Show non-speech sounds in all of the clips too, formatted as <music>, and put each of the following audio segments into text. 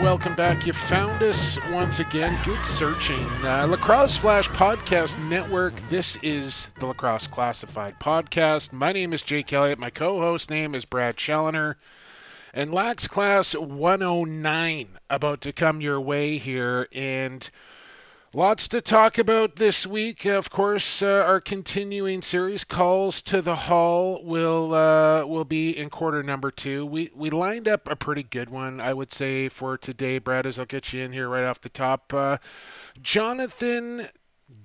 Welcome back. You found us once again. Good searching. Uh, lacrosse Flash Podcast Network. This is the Lacrosse Classified Podcast. My name is Jake Elliott. My co host name is Brad Challoner. And Lax Class 109 about to come your way here. And Lots to talk about this week. Of course, uh, our continuing series, calls to the hall, will uh, will be in quarter number two. We we lined up a pretty good one, I would say, for today. Brad, as I'll get you in here right off the top. Uh, Jonathan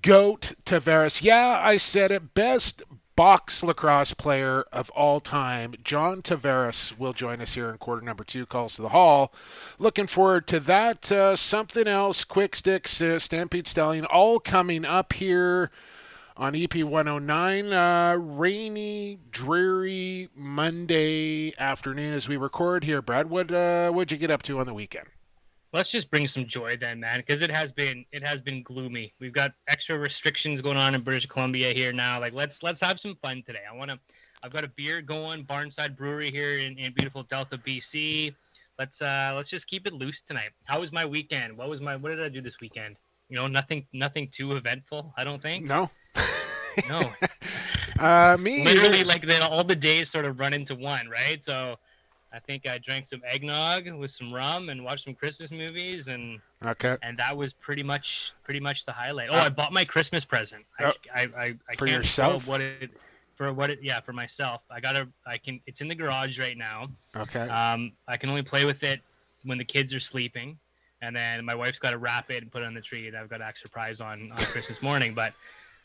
Goat Tavares. Yeah, I said it. Best box lacrosse player of all time, John Tavares, will join us here in quarter number two, calls to the hall. Looking forward to that. Uh, something else, quick sticks, uh, Stampede Stallion, all coming up here on EP 109. Uh, rainy, dreary Monday afternoon as we record here. Brad, what uh, what'd you get up to on the weekend? Let's just bring some joy then man because it has been it has been gloomy. We've got extra restrictions going on in british columbia here now. Like let's let's have some fun today. I want to i've got a beer going barnside brewery here in, in beautiful delta bc let's uh let's just keep it loose tonight. How was my weekend? What was my what did i do this weekend? You know nothing nothing too eventful i don't think? No. no. <laughs> Uh, me. literally like then all the days sort of run into one right? So I think I drank some eggnog with some rum and watched some Christmas movies, and Okay. and that was pretty much pretty much the highlight. Oh, Uh, I bought my Christmas present. I, Oh, I, I, I for yourself? what it for what it yeah for myself. I gotta I can it's in the garage right now. Okay. Um, I can only play with it when the kids are sleeping, and then my wife's got to wrap it and put it on the tree. And I've got to act surprise on on Christmas morning, but.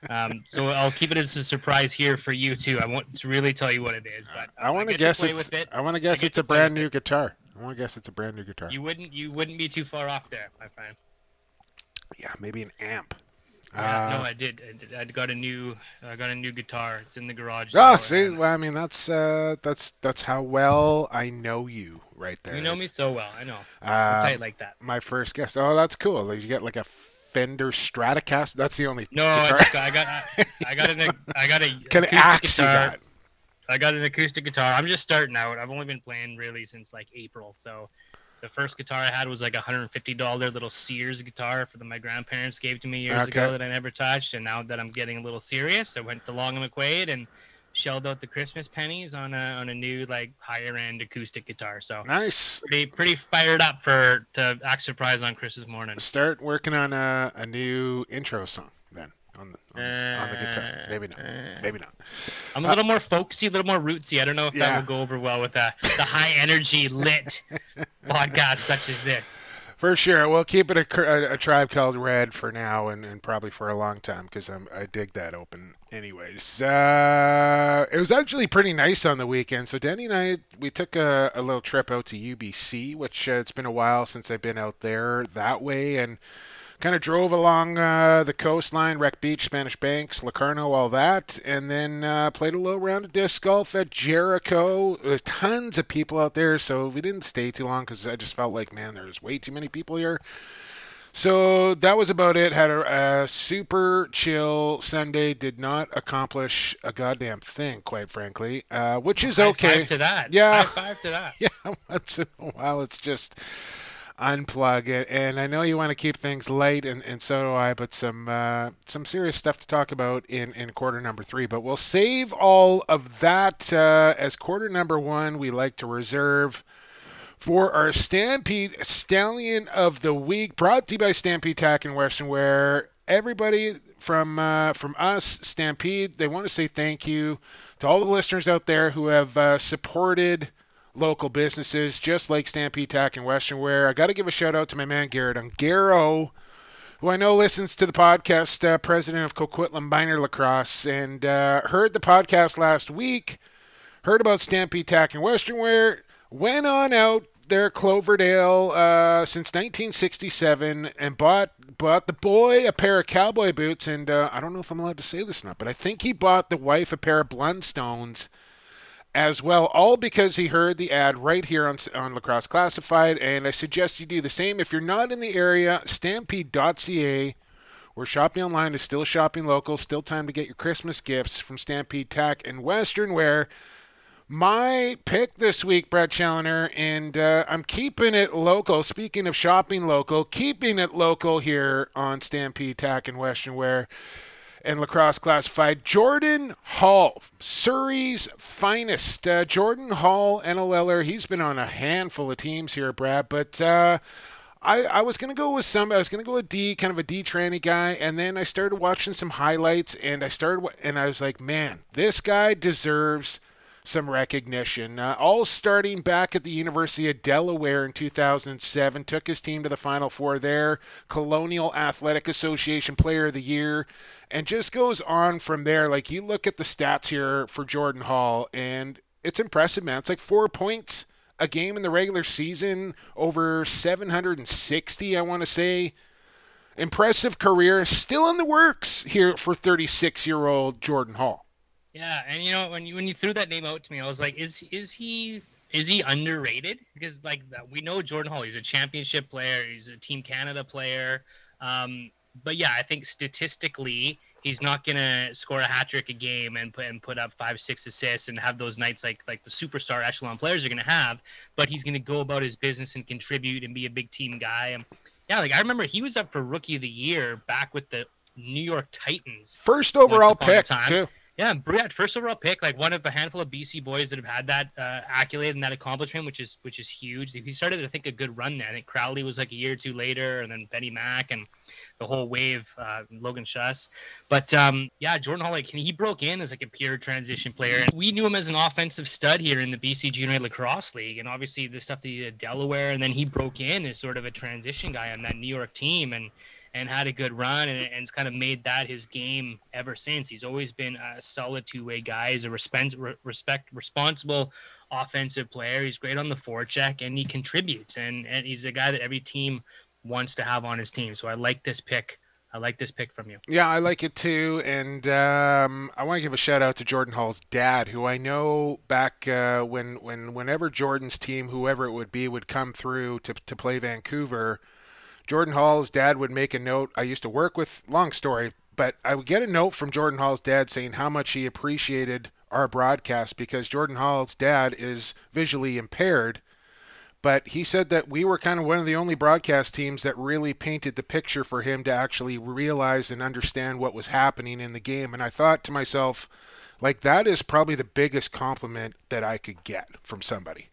Um, so I'll keep it as a surprise here for you too. I won't to really tell you what it is, but I want to guess it's. it. I want to guess it's a brand new it. guitar. I want to guess it's a brand new guitar. You wouldn't you wouldn't be too far off there, my friend. yeah, maybe an amp. Yeah, Uh, no, I did. I, did. I got a new I got a new guitar. It's in the garage. Oh, see, well, I mean, that's uh, that's that's how well I know you, right there. You know me so well. I know. I'm tight like that. my first guess. Oh, that's cool. Like, you get like a Fender Stratocaster. That's the only No, I, guitar. just got- I got I got an I got a <laughs> acoustic axe guitar. I got an acoustic guitar. I'm just starting out. I've only been playing really since like April. So the first guitar I had was like a $150 little Sears guitar for that my grandparents gave to me years Okay. ago that I never touched. And now that I'm getting a little serious, I went to Long & McQuade and shelled out the Christmas pennies on a on a new like higher end acoustic guitar. So Nice. pretty pretty fired up for to act surprise on Christmas morning. Start working on a, a new intro song then on the on, the, on the guitar. Maybe not. Uh, Maybe not. I'm a little more folksy, a little more rootsy. I don't know if Yeah. that will go over well with the, the high energy lit <laughs> podcast such as this. For sure. We'll keep it a, a, a tribe called Red for now and, and probably for a long time because I dig that open. Anyways, uh, it was actually pretty nice on the weekend. So Danny and I, we took a, a little trip out to UBC, which uh, it's been a while since I've been out there that way. And kind of drove along uh, the coastline, Wreck Beach, Spanish Banks, Locarno, all that, and then uh, played a little round of disc golf at Jericho. There's tons of people out there, so we didn't stay too long because I just felt like, man, there's way too many people here. So that was about it. Had a, a super chill Sunday. Did not accomplish a goddamn thing, quite frankly, uh, which is High okay. five to that. Yeah. High five to that. <laughs> Yeah, once in a while it's just unplug it. And I know you want to keep things light, and, and so do I. But some uh, some serious stuff to talk about in in quarter number three. But we'll save all of that uh, as quarter number one. We like to reserve. For our Stampede Stallion of the Week, brought to you by Stampede Tack and Western Wear. Everybody from uh, from us, Stampede, they want to say thank you to all the listeners out there who have uh, supported local businesses just like Stampede Tack and Western Wear. I got to give a shout out to my man Garrett Ungaro, who I know listens to the podcast, uh, president of Coquitlam Minor Lacrosse, and uh, heard the podcast last week, heard about Stampede Tack and Western Wear, went on out, there, Cloverdale, uh, since 1967, and bought bought the boy a pair of cowboy boots, and uh, I don't know if I'm allowed to say this or not, but I think he bought the wife a pair of Blundstones as well, all because he heard the ad right here on, on Lacrosse Classified. And I suggest you do the same. If you're not in the area, stampede.ca, where shopping online is still shopping local, still time to get your Christmas gifts from Stampede Tack and Western Wear. My pick this week, Brett Challoner, and uh, I'm keeping it local. Speaking of shopping local, keeping it local here on Stampede Tack and Western Wear and lacrosse classified. Jordan Hall, Surrey's finest. Uh, Jordan Hall, NLLer. He's been on a handful of teams here, Brad, but. Uh, I, I was gonna go with some. I was gonna go with D, kind of a D tranny guy, and then I started watching some highlights, and I started, and I was like, man, this guy deserves some recognition. Uh, all starting back at the University of Delaware in 2007, took his team to the Final Four there, Colonial Athletic Association Player of the Year, and just goes on from there. Like you look at the stats here for Jordan Hall, and it's impressive, man. It's like four points a game in the regular season, over 760, I want to say. Impressive career, still in the works here for 36 year old Jordan Hall. Yeah, and you know when you when you threw that name out to me, I was like, is is he is he underrated? Because like we know Jordan Hall, he's a championship player, he's a Team Canada player. Um, but yeah, I think statistically, he's not gonna score a hat trick a game and put and put up five, six assists and have those nights like like the superstar echelon players are gonna have. But he's gonna go about his business and contribute and be a big team guy. And yeah, like I remember he was up for rookie of the year back with the New York Titans. First overall pick too. Yeah, Briat, first overall pick, like one of a handful of BC boys that have had that uh, accolade and that accomplishment, which is which is huge. He started, I think, a good run then. I think Crowley was like a year or two later, and then Benny Mack and the whole wave, uh, Logan Schuss. But um, yeah, Jordan Hall, like he broke in as like a pure transition player, and we knew him as an offensive stud here in the BC Junior Lacrosse League, and obviously the stuff that he did at Delaware, and then he broke in as sort of a transition guy on that New York team, and and had a good run and, and kind of made that his game ever since. He's always been a solid two way guy. He's a respect, respect responsible offensive player. He's great on the forecheck and he contributes. And, and he's a guy that every team wants to have on his team. So I like this pick. I like this pick from you. Yeah, I like it too. And um, I want to give a shout out to Jordan Hall's dad, who I know back uh, when, when whenever Jordan's team, whoever it would be, would come through to, to play Vancouver – Jordan Hall's dad would make a note. I used to work with, long story, but I would get a note from Jordan Hall's dad saying how much he appreciated our broadcast because Jordan Hall's dad is visually impaired. But he said that we were kind of one of the only broadcast teams that really painted the picture for him to actually realize and understand what was happening in the game. And I thought to myself, like, that is probably the biggest compliment that I could get from somebody.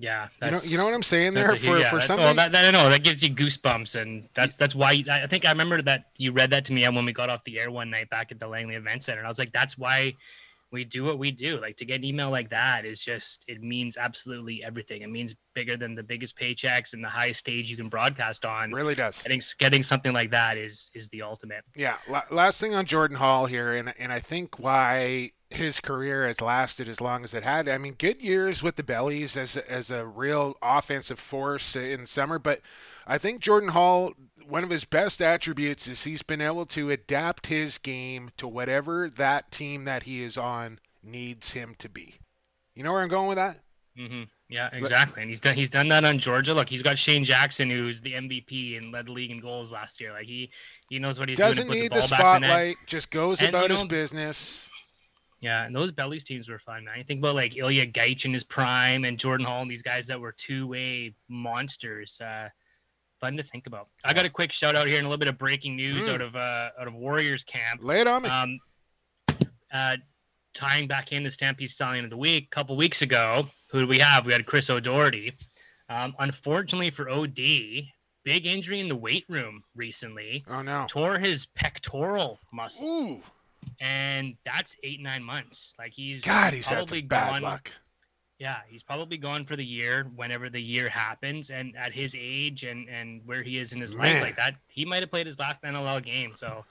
Yeah, you know, you know what I'm saying there for yeah, for something. Oh, that, that, I know that gives you goosebumps, and that's that's why I think I remember that you read that to me when we got off the air one night back at the Langley Event Center, and I was like, that's why we do what we do. Like to get an email like that is just it means absolutely everything. It means bigger than the biggest paychecks and the highest stage you can broadcast on. Really does. Getting getting something like that is is the ultimate. Yeah. Last thing on Jordan Hall here, and and I think why his career has lasted as long as it had. I mean, good years with the Bellies as as a real offensive force in summer, but I think Jordan Hall one of his best attributes is he's been able to adapt his game to whatever that team that he is on needs him to be. You know where I'm going with that? Mm-hmm. Yeah, exactly. And he's done he's done that on Georgia. Look, he's got Shane Jackson, who's the MVP and led the league in goals last year. Like he he knows what he's doesn't doing. Doesn't need the, the spotlight. Just goes and, about you know, his business. Yeah, and those Bellies teams were fun, man. You think about like Ilya Gaich in his prime and Jordan Hall and these guys that were two-way monsters. Uh, fun to think about. I got a quick shout out here and a little bit of breaking news mm. out of uh, out of Warriors camp. Lay it on me. Um, uh, tying back in the Stampede Stallion of the Week, a couple weeks ago, who do we have? We had Chris O'Doherty. Um, unfortunately for OD, big injury in the weight room recently. Oh no! Tore his pectoral muscle. Ooh and that's eight nine months. Like he's God, he's probably had bad gone, luck. Yeah, he's probably gone for the year whenever the year happens, and at his age and and where he is in his Man. life, like that, he might have played his last NLL game. So,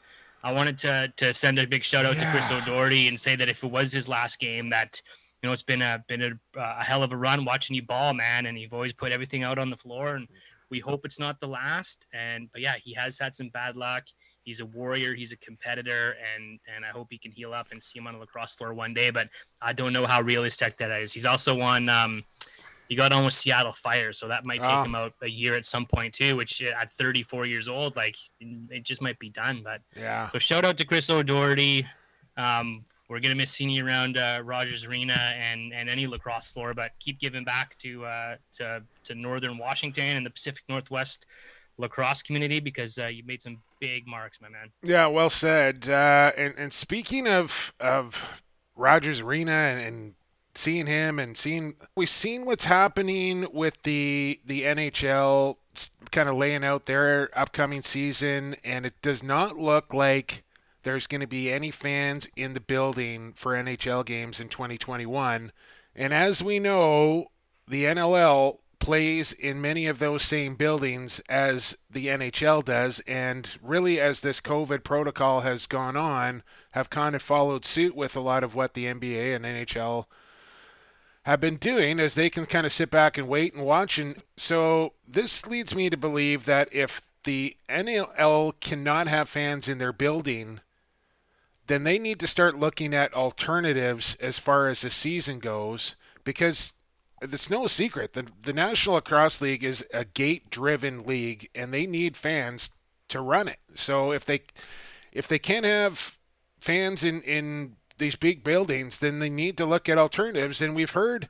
I wanted to to send a big shout out yeah. to Chris O'Doherty and say that if it was his last game, that you know, it's been a been a, uh, a hell of a run watching you ball, man, and you've always put everything out on the floor, and we hope it's not the last. And but yeah, he has had some bad luck. He's a warrior. He's a competitor, and and I hope he can heal up and see him on a lacrosse floor one day. But I don't know how realistic that is. He's also on. Um, he got on with Seattle Fire, so that might take oh. him out a year at some point too. Which uh, at 34 years old, like it just might be done. But yeah. So shout out to Chris O'Doherty. Um, we're gonna miss seeing you around uh, Rogers Arena and and any lacrosse floor, but keep giving back to uh, to to Northern Washington and the Pacific Northwest lacrosse community because uh, you made some big marks, my man. Yeah, well said. Uh, and and speaking of of Rogers Arena and, and seeing him and seeing we've seen what's happening with the the NHL kind of laying out their upcoming season, and it does not look like there's going to be any fans in the building for NHL games in 2021. And as we know, the NLL plays in many of those same buildings as the NHL does. And really, as this COVID protocol has gone on, have kind of followed suit with a lot of what the NBA and NHL have been doing as they can kind of sit back and wait and watch. And so this leads me to believe that if the NLL cannot have fans in their building, then they need to start looking at alternatives as far as the season goes because it's no secret the, the National Lacrosse League is a gate driven league and they need fans to run it. So if they if they can't have fans in, in these big buildings, then they need to look at alternatives. And we've heard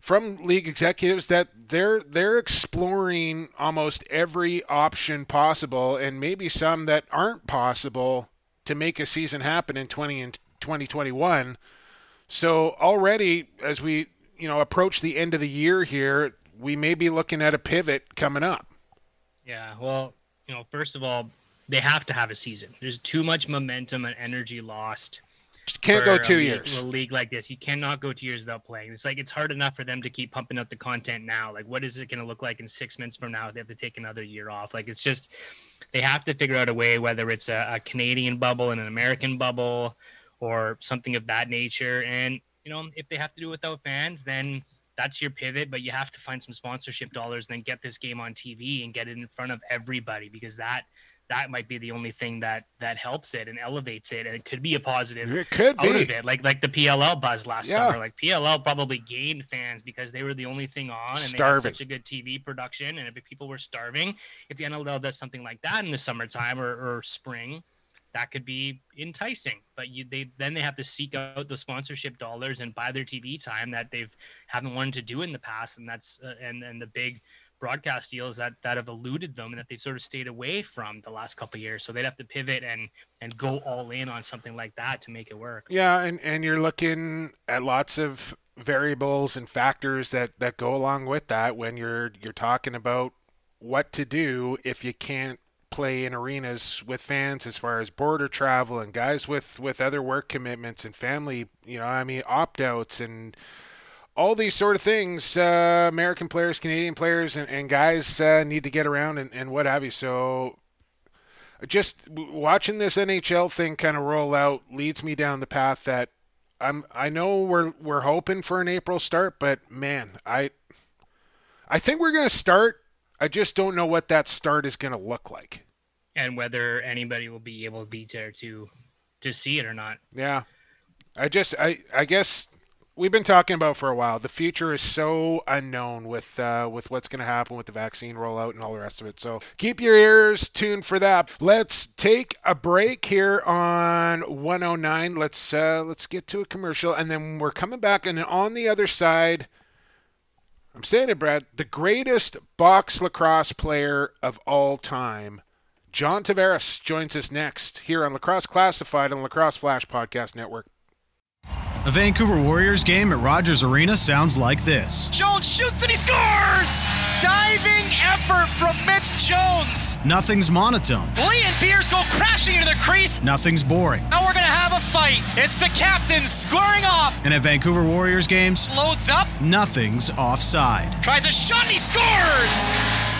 from league executives that they're they're exploring almost every option possible and maybe some that aren't possible to make a season happen in 20 and 2021. So already as we, you know, approach the end of the year here, we may be looking at a pivot coming up. Yeah, well, you know, first of all, they have to have a season. There's too much momentum and energy lost. Can't go two a years. A league like this, you cannot go two years without playing. It's like it's hard enough for them to keep pumping out the content now. Like, what is it going to look like in six months from now? They have to take another year off. Like, it's just they have to figure out a way, whether it's a, a Canadian bubble and an American bubble or something of that nature. And, you know, if they have to do it without fans, then that's your pivot, but you have to find some sponsorship dollars and then get this game on TV and get it in front of everybody because that that might be the only thing that that helps it and elevates it and it could be a positive it could be it. like like the PLL buzz last yeah. summer like PLL probably gained fans because they were the only thing on and starving. they had such a good TV production and if people were starving if the NLL does something like that in the summertime or, or spring that could be enticing but you they then they have to seek out the sponsorship dollars and buy their TV time that they've haven't wanted to do in the past and that's uh, and and the big broadcast deals that that have eluded them and that they've sort of stayed away from the last couple years. So they'd have to pivot and and go all in on something like that to make it work. Yeah, and and you're looking at lots of variables and factors that that go along with that when you're you're talking about what to do if you can't play in arenas with fans as far as border travel and guys with with other work commitments and family you know i mean opt outs and all these sort of things, uh, American players, Canadian players, and, and guys uh, need to get around and, and what have you. So just watching this NHL thing kind of roll out leads me down the path that I'm. I know we're we're hoping for an April start, but man, I I think we're going to start. I just don't know what that start is going to look like, and whether anybody will be able to be there to to see it or not. Yeah, I just I I guess we've been talking about for a while. The future is so unknown with uh, with what's going to happen with the vaccine rollout and all the rest of it. So keep your ears tuned for that. Let's take a break here on 109. Let's uh, let's get to a commercial, and then we're coming back. And on the other side, I'm saying it, Brad, the greatest box lacrosse player of all time. John Tavares joins us next here on Lacrosse Classified on Lacrosse Flash Podcast Network. A Vancouver Warriors game at Rogers Arena sounds like this. Jones shoots and he scores! Diving effort from Mitch Jones. Nothing's monotone. Lee and Beers go crashing into the crease. Nothing's boring. Now fight. It's the captain squaring off. And at Vancouver Warriors games, loads up. Nothing's offside. Tries a shot and he scores.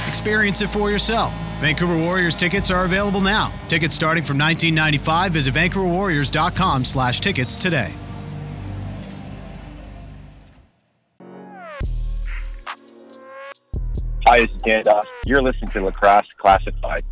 Experience it for yourself. Vancouver Warriors tickets are available now. Tickets starting from 19.95. Visit vancouverwarriors.com/tickets today. Hi, this is Dan Doss. You're listening to Lacrosse Classified.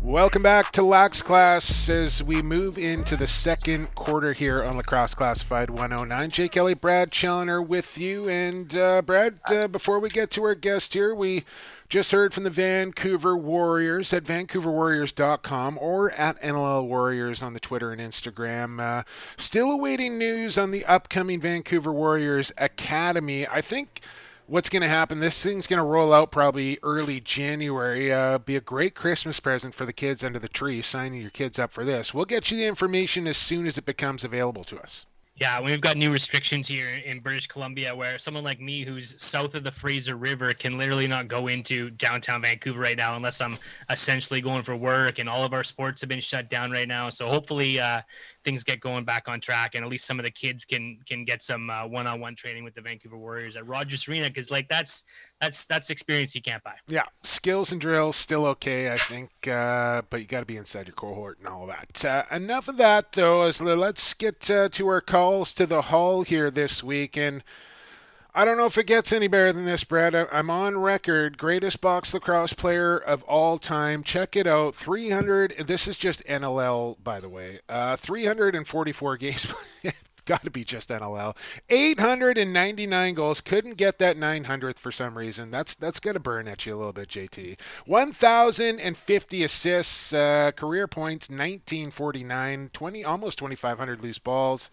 Welcome back to Lax Class as we move into the second quarter here on Lacrosse Classified 109. Jake Kelly, Brad Challoner with you. And uh, Brad, uh, before we get to our guest here, we just heard from the Vancouver Warriors at vancouverwarriors.com or at NLL Warriors on the Twitter and Instagram. Uh, still awaiting news on the upcoming Vancouver Warriors Academy. I think what's going to happen. This thing's going to roll out probably early January. Uh, be a great Christmas present for the kids under the tree. Signing your kids up for this. We'll get you the information as soon as it becomes available to us. Yeah, we've got new restrictions here in British Columbia where someone like me who's south of the Fraser River can literally not go into downtown Vancouver right now unless I'm essentially going for work and all of our sports have been shut down right now. So hopefully uh, things get going back on track and at least some of the kids can can get some uh, one-on-one training with the Vancouver Warriors at Rogers Arena because like that's that's that's experience you can't buy. Yeah, skills and drills still okay, I think, uh, but you got to be inside your cohort and all that. Uh, enough of that though. Let's get uh, to our calls to the hall here this week and. I don't know if it gets any better than this, Brad. I'm on record, greatest box lacrosse player of all time. Check it out. 300. This is just NLL, by the way. Uh, 344 <laughs> games. Got to be just NLL. 899 goals. Couldn't get that 900th for some reason. That's that's gonna burn at you a little bit, JT. 1,050 assists. Uh, career points 1949. 20 almost 2,500 loose balls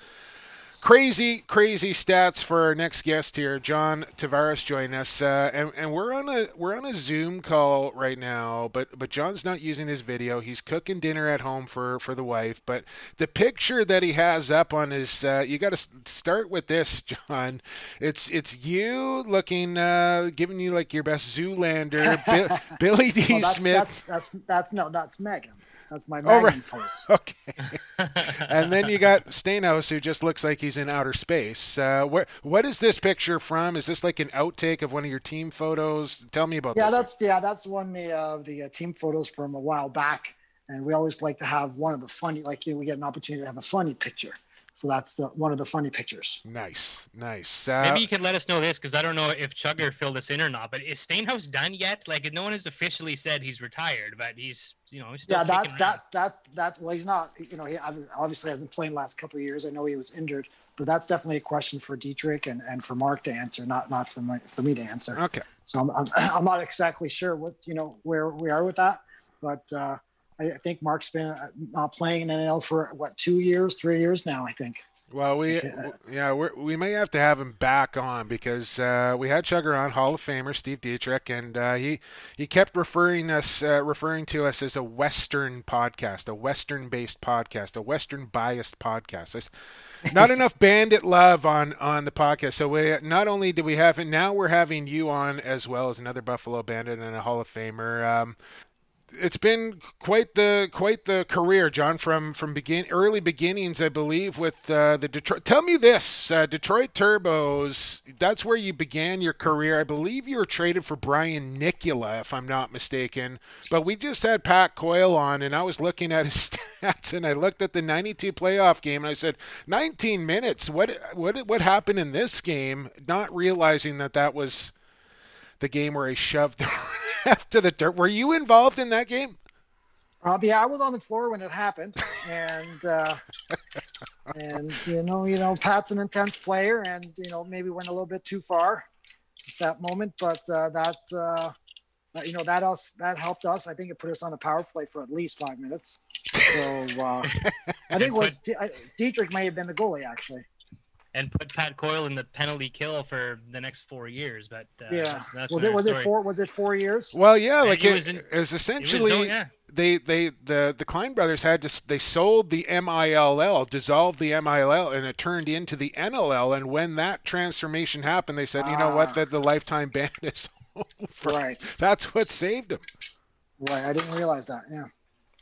crazy, crazy stats for our next guest here, John Tavares, join us, uh, and, and we're on a we're on a Zoom call right now, but but John's not using his video. He's cooking dinner at home for for the wife. But the picture that he has up on his, uh, you got to start with this, <laughs> John. It's it's you looking, uh, giving you like your best Zoolander, Bi- <laughs> Billy D. Well, that's, Smith. That's, that's that's no, that's Megan. That's my Maggie Oh, right. post. <laughs> Okay. and then you got Steenhuis, who just looks like he's in outer space. Uh, what what is this picture from? Is this like an outtake of one of your team photos? Tell me about Yeah, this. that's yeah, that's one of the uh, team photos from a while back, and we always like to have one of the funny, like you know, we get an opportunity to have a funny picture. So that's the one of the funny pictures. nice, nice. Uh, Maybe you could let us know this because I don't know if Chugger filled this in or not. But is Steenhuis done yet? Like, no one has officially said he's retired, but he's you know he's still yeah, that's kicking around. that that that. Well, he's not. You know, he obviously hasn't played the last couple of years. I know he was injured, but that's definitely a question for Dietrich and, and for Mark to answer, not not for my, for me to answer. okay. So I'm, I'm, I'm not exactly sure what you know where we are with that, but uh, I I think Mark's been uh, not playing in NL for what two years, three years now. I think. Well, we uh, yeah we're, we may have to have him back on because uh, we had Chugger on Hall of Famer Steve Dietrich, and uh, he he kept referring us uh, referring to us as a Western podcast, a Western based podcast, a Western biased podcast. There's not <laughs> enough bandit love on on the podcast. So we not only do we have it now, we're having you on as well as another Buffalo Bandit and a Hall of Famer. Um, it's been quite the quite the career, John. From from begin early beginnings, I believe, with uh, the Detroit. Tell me this, uh, Detroit Turbos. That's where you began your career. I believe you were traded for Brian Nicola, if I'm not mistaken. But we just had Pat Coyle on, and I was looking at his <laughs> stats, and I looked at the '92 playoff game, and I said, 19 minutes. What what what happened in this game? Not realizing that that was the game where he shoved <laughs> the ref to the dirt. Were you involved in that game? Uh, yeah, I was on the floor when it happened, and uh, <laughs> and you know, you know, Pat's an intense player, and you know, maybe went a little bit too far at that moment, but uh, that uh, you know that us that helped us. I think it put us on a power play for at least five minutes. So uh, <laughs> I think it was D- I- Dietrich may have been the goalie actually. And put Pat Coyle in the penalty kill for the next four years. But uh, Yeah, that's, that's was it another was it four was it four years? Well, yeah, Yeah, like he it, was in- it was It was essentially zone- yeah. they they the the Klein brothers had to they sold the MILL, dissolved the MILL, and it turned into the NLL. And when that transformation happened, they said, you know what, Ah. that the lifetime ban is <laughs> over. Right, That's what saved them. right. I didn't realize that. Yeah.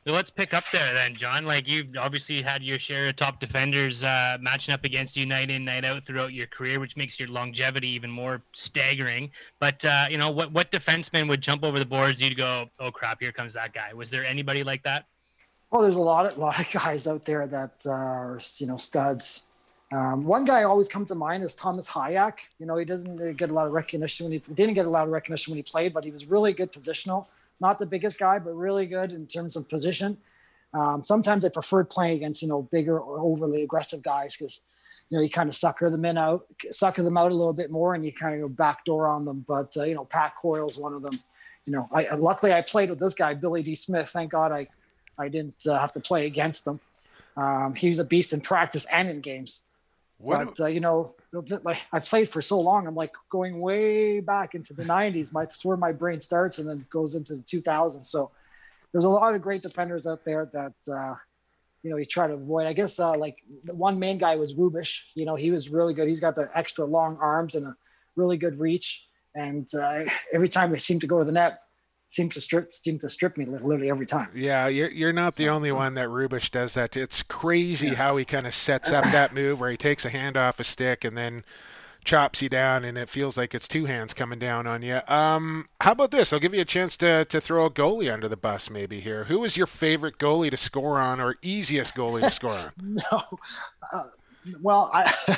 So let's pick up there then, John. Like you've obviously had your share of top defenders uh, matching up against you night in, night out throughout your career, which makes your longevity even more staggering. But uh, you know, what what defenseman would jump over the boards? You'd go, "Oh crap, here comes that guy." Was there anybody like that? Well, there's a lot of <laughs> lot of guys out there that uh, are you know studs. Um, one guy always comes to mind is Thomas Hayak. You know, he doesn't get a lot of recognition when he didn't get a lot of recognition when he played, but he was really good positional. Not the biggest guy, but really good in terms of position. Um, sometimes I preferred playing against you know bigger or overly aggressive guys because you know you kind of sucker them in out, sucker them out a little bit more, and you kind of go backdoor on them. But uh, you know, Pat Coyle's one of them. You know, I luckily I played with this guy, Billy D. Smith. Thank God I I didn't uh, have to play against him. Um, he was a beast in practice and in games. What but uh, you know, like I played for so long, I'm like going way back into the '90s. My that's where my brain starts, and then goes into the 2000s. So there's a lot of great defenders out there that uh, you know you try to avoid. I guess uh, like the one main guy was Rubisch. You know, he was really good. He's got the extra long arms and a really good reach. And uh, every time we seem to go to the net, seems to strip seems to strip me literally every time. Yeah, you're you're not the only one that Rubisch does that. It's crazy yeah. how he kind of sets up that move where he takes a hand off a stick and then chops you down, and it feels like it's two hands coming down on you. Um, how about this? I'll give you a chance to to throw a goalie under the bus, maybe here. Who is your favorite goalie to score on, or easiest goalie to score on? <laughs> no, uh, well, I. <laughs>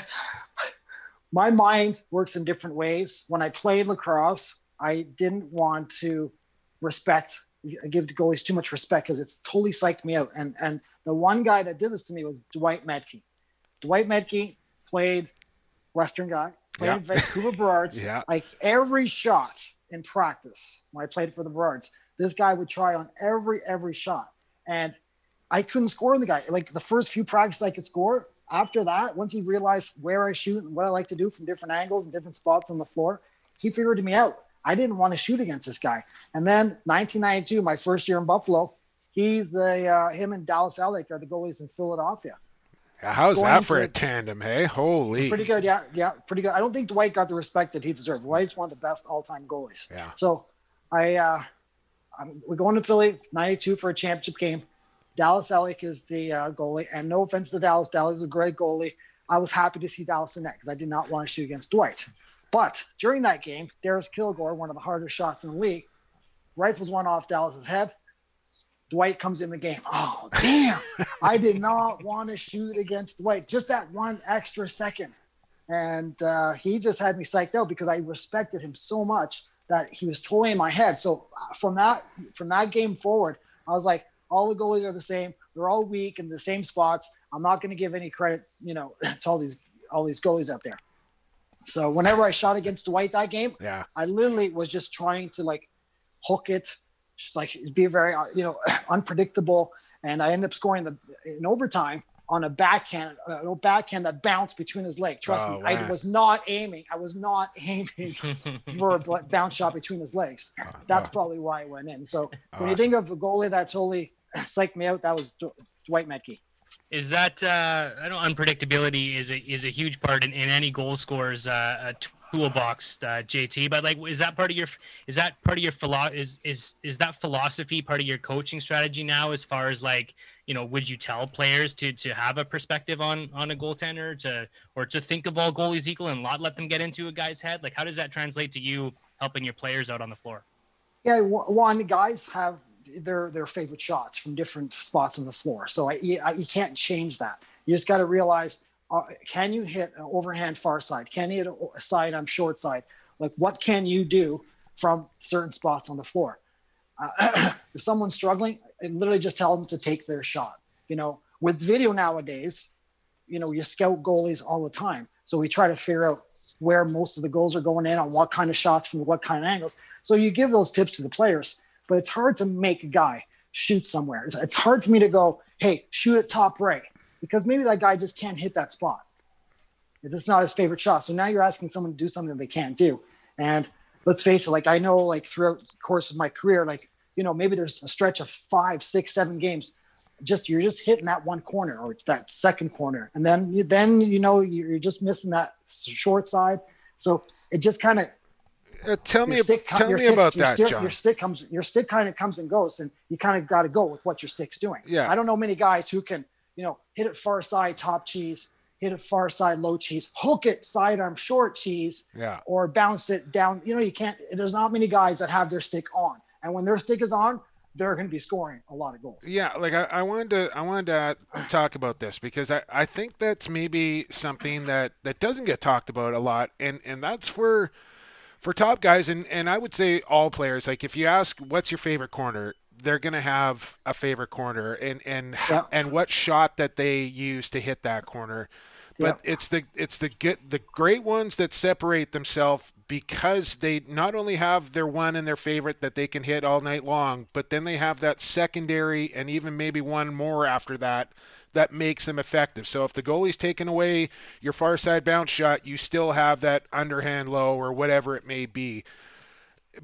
my mind works in different ways. When I played lacrosse, I didn't want to respect I give the goalies too much respect because it's totally psyched me out. And and the one guy that did this to me was Dwight Maetche. Dwight Maetche played Western guy, played yeah. Vancouver Burrards. <laughs> yeah. Like every shot in practice when I played for the Burrards, this guy would try on every every shot, and I couldn't score on the guy. Like the first few practices I could score. After that, once he realized where I shoot and what I like to do from different angles and different spots on the floor, he figured me out I didn't want to shoot against this guy. And then 1992, my first year in Buffalo, he's the uh, him and Dallas Eliuk are the goalies in Philadelphia. How's Going that for a tandem, hey? Holy. Pretty good, yeah, yeah, pretty good. I don't think Dwight got the respect that he deserved. Dwight's one of the best all-time goalies. Yeah. So, I uh, I'm, we're going to Philly '92 for a championship game. Dallas Eliuk is the uh, goalie, and no offense to Dallas, Dallas is a great goalie. I was happy to see Dallas in that because I did not want to shoot against Dwight. But during that game, Darris Kilgour, one of the hardest shots in the league, rifles one off Dallas's head. Dwight comes in the game. Oh, damn. <laughs> I did not want to shoot against Dwight. Just that one extra second. And uh, he just had me psyched out because I respected him so much that he was totally in my head. So uh, from that from that game forward, I was like, all the goalies are the same. They're all weak in the same spots. I'm not going to give any credit, you know, <laughs> to all these all these goalies out there. So whenever I shot against Dwight that game, yeah, I literally was just trying to like hook it, like be very you know <clears throat> unpredictable, and I ended up scoring the in overtime on a backhand, a backhand that bounced between his legs. Trust oh, me, wow. I was not aiming. I was not <laughs> aiming <laughs> for a bounce shot between his legs. Oh, That's oh. probably why it went in. So awesome. when you think of a goalie that totally <laughs> psyched me out, that was Dwight Maetche. Is that uh, I don't know unpredictability is a is a huge part in, in any goal scorer's uh, toolbox, uh, JT. But like, is that part of your is that part of your philo- is is is that philosophy part of your coaching strategy now? As far as like, you know, would you tell players to to have a perspective on on a goaltender to or to think of all goalies equal and not let them get into a guy's head? Like, how does that translate to you helping your players out on the floor? Yeah, one guys have their their favorite shots from different spots on the floor. So I, I you can't change that. You just got to realize uh, can you hit an overhand far side? Can you hit a side on short side? Like what can you do from certain spots on the floor? Uh, <clears throat> if someone's struggling, I literally just tell them to take their shot. You know, with video nowadays, you know, you scout goalies all the time. So we try to figure out where most of the goals are going in on what kind of shots from what kind of angles. So you give those tips to the players but it's hard to make a guy shoot somewhere. It's hard for me to go, hey, shoot at top right, because maybe that guy just can't hit that spot. It's not his favorite shot. So now you're asking someone to do something they can't do. And let's face it, like I know, like throughout the course of my career, like you know, maybe there's a stretch of five, six, seven games. Just you're just hitting that one corner or that second corner, and then you then you know you're just missing that short side. So it just kind of uh, tell me, stick, tell me about that, stick, John. Your stick comes, your stick kind of comes and goes, and you kind of got to go with what your stick's doing. Yeah. I don't know many guys who can, you know, hit it far side top cheese, hit it far side low cheese, hook it sidearm short cheese, yeah, or bounce it down. You know, you can't. There's not many guys that have their stick on, and when their stick is on, they're going to be scoring a lot of goals. Yeah, like I, I wanted to I wanted to talk about this because I, I think that's maybe something that, that doesn't get talked about a lot and, and that's for for top guys and, and I would say all players. Like if you ask what's your favorite corner, they're gonna have a favorite corner and and Yeah. and what shot that they use to hit that corner. But it's the it's the get the great ones that separate themselves because they not only have their one and their favorite that they can hit all night long, but then they have that secondary and even maybe one more after that that makes them effective. So if the goalie's taken away your far side bounce shot, you still have that underhand low or whatever it may be.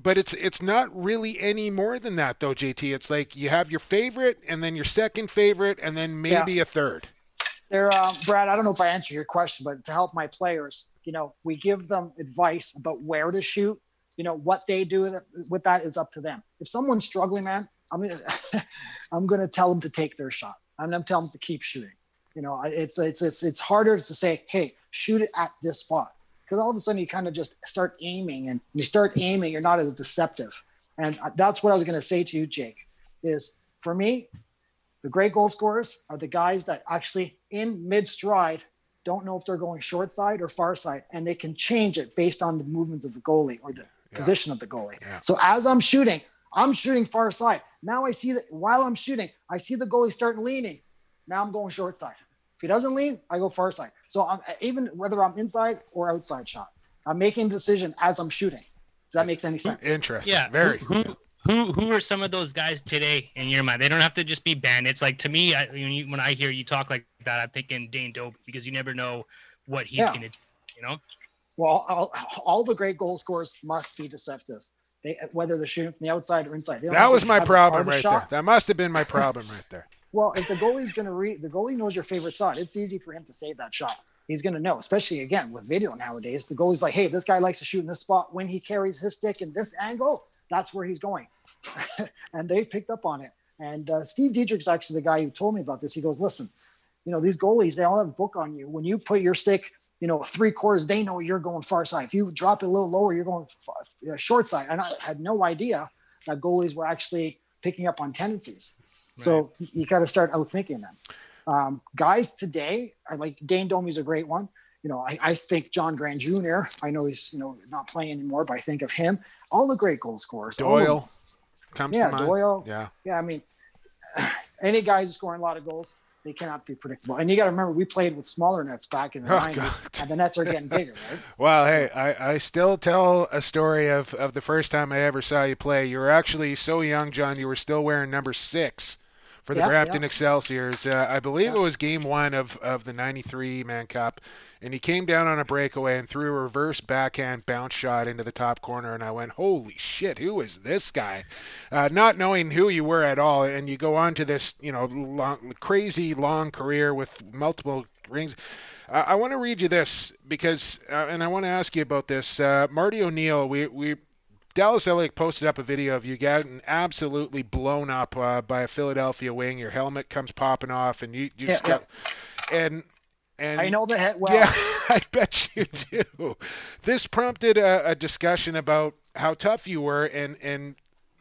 But it's it's not really any more than that though, JT. It's like you have your favorite and then your second favorite and then maybe a third. There, um, Brad. I don't know if I answered your question, but to help my players, you know, we give them advice about where to shoot. You know, what they do with- with that is up to them. If someone's struggling, man, I'm gonna, <laughs> I'm gonna tell them to take their shot. I'm gonna tell them to keep shooting. You know, it's it's it's it's harder to say, hey, shoot it at this spot, because all of a sudden you kind of just start aiming, and when you start aiming, you're not as deceptive. And that's what I was gonna say to you, Jake. Is for me, the great goal scorers are the guys that actually in mid stride don't know if they're going short side or far side, and they can change it based on the movements of the goalie or the position of the goalie. So as I'm shooting, I'm shooting far side. Now I see that while I'm shooting, I see the goalie starting leaning. Now I'm going short side. If he doesn't lean, I go far side. So I'm even whether I'm inside or outside shot, I'm making a decision as I'm shooting. Does that make any sense? Interesting. Yeah. Very. Who, who who who are some of those guys today in your mind? They don't have to just be bandits. Like to me, I, when, you, when I hear you talk like that, I'm thinking Dane Dope because you never know what he's Yeah. gonna do. You know. Well, all, all the great goal scorers must be deceptive. They whether they're shooting from the outside or inside. That was my problem right shot. there. That must have been my problem right there. <laughs> Well, if the goalie's going to read, the goalie knows your favorite shot. It's easy for him to save that shot. He's going to know, especially again with video nowadays. The goalie's like, hey, this guy likes to shoot in this spot. When he carries his stick in this angle, that's where he's going. <laughs> and they picked up on it. And uh, Steve Dietrich's actually the guy who told me about this. He goes, listen, you know, these goalies, they all have a book on you. When you put your stick, you know, three quarters, they know you're going far side. If you drop it a little lower, you're going far, uh, short side. And I had no idea that goalies were actually picking up on tendencies. So you got to start outthinking them. Um, guys today, I like Dane Domey's a great one. You know, I, I think John Grant Jr. I know he's you know not playing anymore, but I think of him. All the great goal scorers. all of them. Doyle Yeah. Doyle. Yeah. Yeah, I mean, <sighs> any guys scoring a lot of goals, they cannot be predictable. And you got to remember, we played with smaller nets back in the Oh, 90s, God. and the nets are getting bigger, right? <laughs> Well, hey, I, I still tell a story of, of the first time I ever saw you play. You were actually so young, John. You were still wearing number six for the Yeah, Brampton yeah. Excelsiors. Uh, I believe Yeah. it was game one of, of the 93 Mann Cup. And he came down on a breakaway and threw a reverse backhand bounce shot into the top corner. And I went, holy shit, who is this guy? Uh, not knowing who you were at all. And you go on to this, you know, long, crazy long career with multiple rings. Uh, I want to read you this because, uh, and I want to ask you about this. Uh, Marty O'Neill, we, we Dallas Elliott posted up a video of you getting absolutely blown up uh, by a Philadelphia wing. Your helmet comes popping off, and you, you just Yeah, and and I know the head well. yeah, <laughs> I bet you do. This prompted a, a discussion about how tough you were and and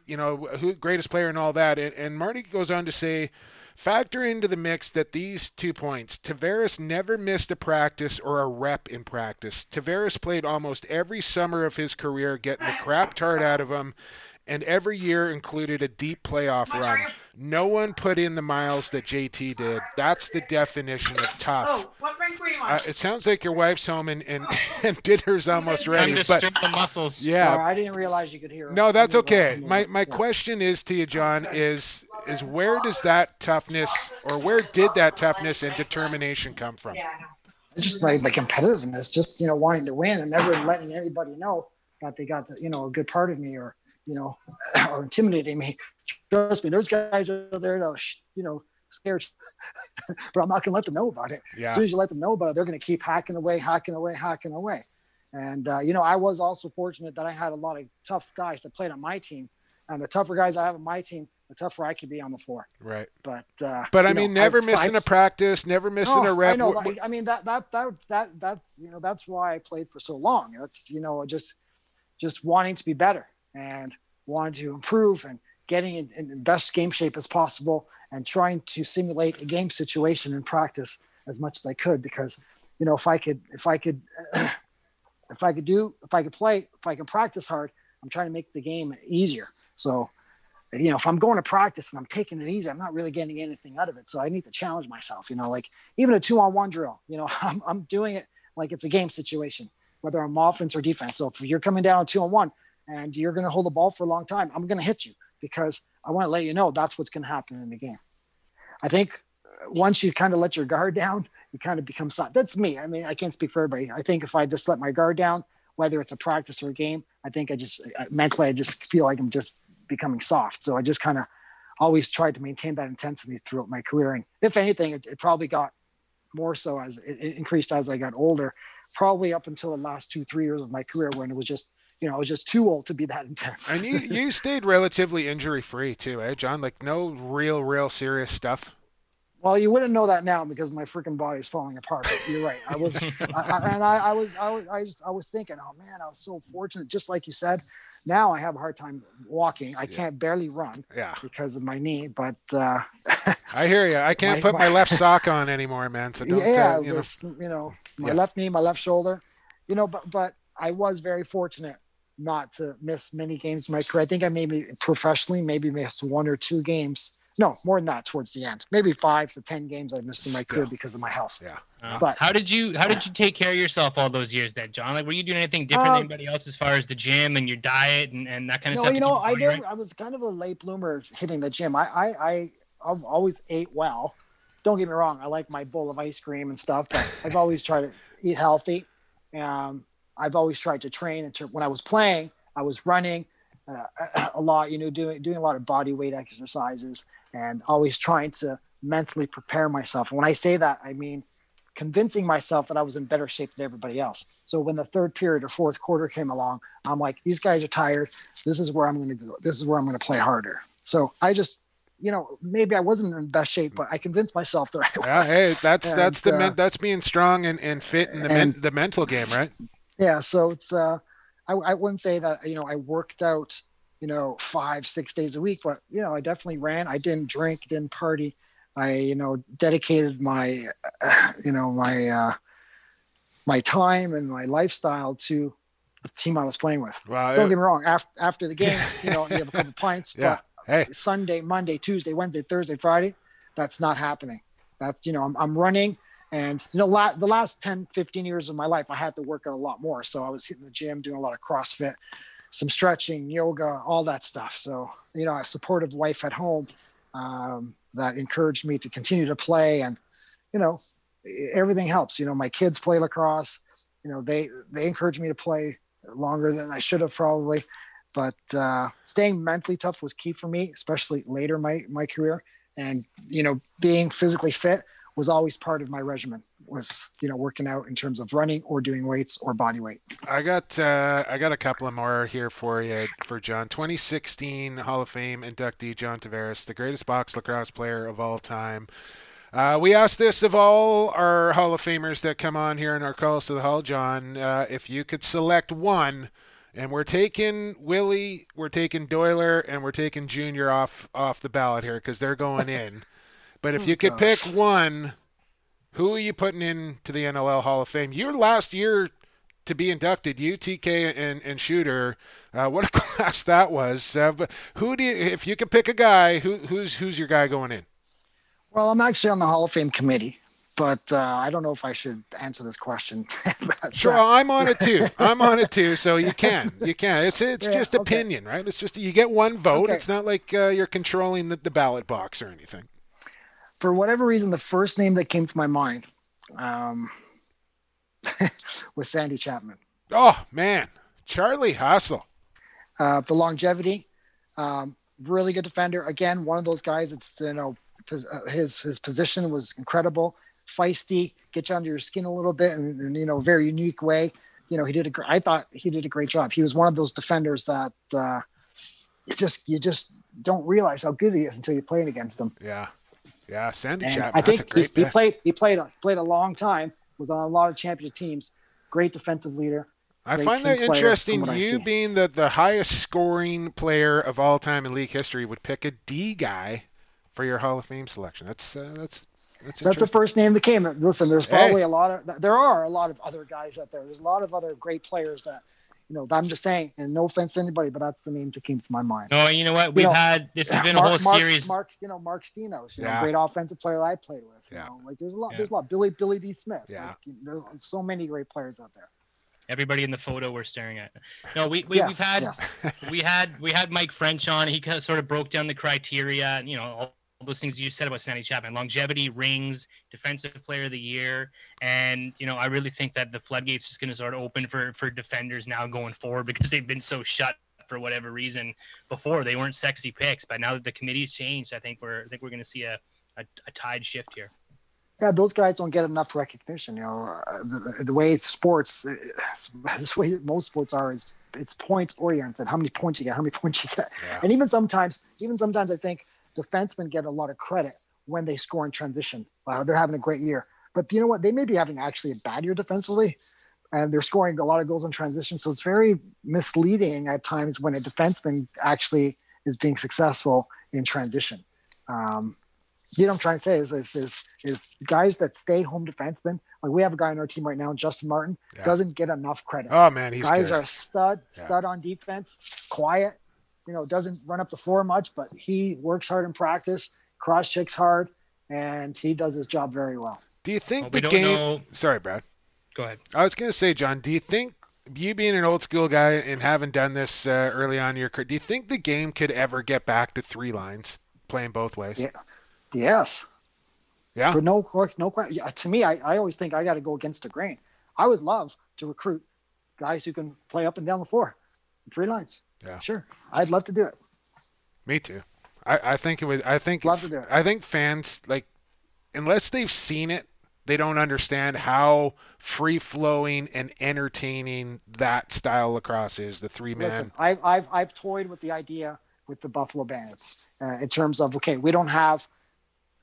you know who greatest player and all that. And, and Marty goes on to say, factor into the mix that these two points: Tavares never missed a practice or a rep in practice. Tavares played almost every summer of his career, getting the crap tart out of him. And every year included a deep playoff run. No one put in the miles that JT did. That's the definition of tough. Oh, what drink were you on? Uh, it sounds like your wife's home and, and, <laughs> and dinner's almost Time ready. to But stir the muscles. yeah, Sorry, I didn't realize you could hear. It. No, that's okay. My my Yeah. question is to you, John, is is where does that toughness or where did that toughness and determination come from? yeah, I know. It's just my, my competitiveness, just you know, wanting to win and never letting anybody know that they got the, you know a good part of me or you know <clears throat> or intimidating me. Trust me, there's guys out there that are, you know scared, <laughs> but I'm not going to let them know about it. Yeah. As soon as you let them know about it, they're going to keep hacking away, hacking away, hacking away. And uh, you know, I was also fortunate that I had a lot of tough guys that played on my team, and the tougher guys I have on my team, the tougher I could be on the floor. Right. But uh, But I you know, mean, never I've- missing a practice, never missing no, a rep. I know. I mean that that that that that's you know that's why I played for so long. That's you know just just wanting to be better and wanting to improve and getting in, in the best game shape as possible and trying to simulate a game situation in practice as much as I could because you know if I could if I could <clears throat> if I could do if I could play if I can practice hard I'm trying to make the game easier. So you know if I'm going to practice and I'm taking it easy I'm not really getting anything out of it. So I need to challenge myself you know like even a two on one drill you know <laughs> I'm, I'm doing it like it's a game situation whether I'm offense or defense. So if you're coming down two on one and you're going to hold the ball for a long time I'm going to hit you because I want to let you know that's what's going to happen in the game I think uh, once you kind of let your guard down, you kind of become soft. That's me. I mean, I can't speak for everybody. I think if I just let my guard down, whether it's a practice or a game, I think I just mentally, I just feel like I'm just becoming soft. So I just kind of always tried to maintain that intensity throughout my career. And if anything, it, it probably got more so as it increased as I got older, probably up until the last two, three years of my career when it was just you know, I was just too old to be that <laughs> intense. and you <laughs> you stayed relatively injury free too, eh, John? Like no real, real serious stuff. Well, you wouldn't know that now because my freaking body's falling apart. But you're right. I was, <laughs> I, and I, I, was, I was, I just, I was thinking, oh man, I was so fortunate. Just like you said, now I have a hard time walking. I can't barely run. Yeah. Because of my knee. But uh, I hear you. I can't my, put my, my, left sock on anymore, man. So don't. Yeah, uh, you, know. you know, my yeah. left knee, my left shoulder. You know, but but I was very fortunate not to miss many games in my career. I think I maybe professionally maybe missed one or two games no, more than that towards the end. Maybe five to ten games I missed in my Still. career because of my health. Yeah. Uh, but how did you how did you take care of yourself all those years then, John? Like were you doing anything different uh, than anybody else as far as the gym and your diet and, and that kind of no, stuff? You know, I did right? I was kind of a late bloomer hitting the gym. I I, I I've always ate well. Don't get me wrong, I like my bowl of ice cream and stuff, but I've always tried to eat healthy. Um, I've always tried to train. And when I was playing, I was running uh, <clears throat> a lot. You know, doing doing a lot of body weight exercises and always trying to mentally prepare myself. And when I say that, I mean convincing myself that I was in better shape than everybody else. So when the third period or fourth quarter came along, I'm like, these guys are tired. This is where I'm going to go. This is where I'm going to play harder. So I just, you know, maybe I wasn't in best shape, but I convinced myself that I was. Yeah, hey, that's <laughs> and, that's the uh, men, that's being strong and, and fit in the and, men, the mental game, right? Yeah. So it's uh, I, I wouldn't say that you know I worked out you know, five, six days a week. But, you know, I definitely ran. I didn't drink, didn't party. I, you know, dedicated my, uh, <sighs> you know, my, uh, my time and my lifestyle to the team I was playing with. Don't get me wrong. After, after the game, <laughs> you know, you have a couple pints. yeah. hey. Sunday, Monday, Tuesday, Wednesday, Thursday, Friday, that's not happening. That's, you know, I'm, I'm running and, you know, la- the last 10, 15 years of my life, I had to work out a lot more. So I was hitting the gym, doing a lot of CrossFit some stretching, yoga, all that stuff. So, you know, a supportive wife at home um, that encouraged me to continue to play, and you know, everything helps. You know, my kids play lacrosse. You know, they they encourage me to play longer than I should have probably, but uh, staying mentally tough was key for me, especially later my my career. And you know, being physically fit was always part of my regimen was you know working out in terms of running or doing weights or body weight. I got uh, I got a couple of more here for you for John. 2016 Hall of Fame inductee John Tavares, the greatest box lacrosse player of all time. Uh, we asked this of all our Hall of Famers that come on here in our calls to the Hall, John. Uh, if you could select one, and we're taking Willie, we're taking Doyler, and we're taking Junior off off the ballot here because they're going in. But if oh, you could gosh. pick one who are you putting into the NLL Hall of Fame? Your last year to be inducted, you, TK, and, and Shooter. Uh, what a <laughs> class that was. Uh, but who do you, if you could pick a guy, who, who's who's your guy going in? Well, I'm actually on the Hall of Fame committee, but uh, I don't know if I should answer this question. <laughs> but, sure, uh, I'm on it too. <laughs> I'm on it too, so you can, you can. It's it's yeah, just opinion, okay. right? It's just you get one vote. Okay. It's not like uh, you're controlling the, the ballot box or anything for whatever reason, the first name that came to my mind um, <laughs> was Sandy Chapman. Oh man, Charlie Hustle. Uh, the longevity, um, really good defender. Again, one of those guys. It's you know uh, his his position was incredible, feisty, get you under your skin a little bit, and, and you know very unique way. You know he did a. I thought he did a great job. He was one of those defenders that uh, you just you just don't realize how good he is until you're playing against him. Yeah. Yeah, Sandy and Chapman. I think he, he, played. He played. Played a long time. Was on a lot of championship teams. Great defensive leader. I find that interesting. You being the, the highest scoring player of all time in league history would pick a D guy for your Hall of Fame selection. That's uh, that's that's That's the first name that came. Listen, there's Hey. probably a lot of there are a lot of other guys out there. There's a lot of other great players that you know. I'm just saying, and no offense to anybody, but that's the name that came to my mind. No, you know what? We've know, had this has <laughs> been Mark, a whole Mark, series. Mark, you know, Mark Steenhuis, you Yeah. know, great offensive player that I played with. You Yeah. know, like there's a lot, Yeah. there's a lot. Billy, Billy Dee Smith. Yeah. Like, there's so many great players out there. Everybody in the photo we're staring at. No, we, we Yes, we've had yes. we had we had Mike French on. He kind of sort of broke down the criteria. You know, all, all those things you just said about Sandy Chapman: longevity, rings, defensive player of the year, and you know, I really think that the floodgates is going to sort of open for for defenders now going forward because they've been so shut for whatever reason before. They weren't sexy picks, but now that the committee's changed, I think we're I think we're going to see a, a a tide shift here. Yeah, those guys don't get enough recognition. You know, uh, the, the way sports, uh, <laughs> the way most sports are is it's point oriented. How many points you get? How many points you get? Yeah. And even sometimes, even sometimes, I think defensemen get a lot of credit when they score in transition. Wow, they're having a great year. But you know what? They may be having actually a bad year defensively, and they're scoring a lot of goals in transition. So it's very misleading at times when a defenseman actually is being successful in transition. Um, you know what I'm trying to say is, is is is guys that stay home defensemen. Like we have a guy on our team right now, Justin Martin, Yeah. doesn't get enough credit. Oh man, he's guys good. are stud, Yeah. stud on defense, quiet. You know, doesn't run up the floor much, but he works hard in practice, cross checks hard, and he does his job very well. Do you think Well, the game? know- Sorry, Brad. Go ahead. I was gonna say, John. Do you think you being an old school guy and having done this uh, early on in your career, do you think the game could ever get back to three lines, playing both ways? Yeah. Yes. Yeah. For no, no, yeah, to me, I, I always think I got to go against the grain. I would love to recruit guys who can play up and down the floor, three lines. Yeah. Sure, I'd love to do it. Me too. I, I think it would. I think. Love to do it. I think fans like, unless they've seen it, they don't understand how free flowing and entertaining that style lacrosse is. The three man. Listen, I've, I've, I've toyed with the idea with the Buffalo Bandits uh, in terms of okay, we don't have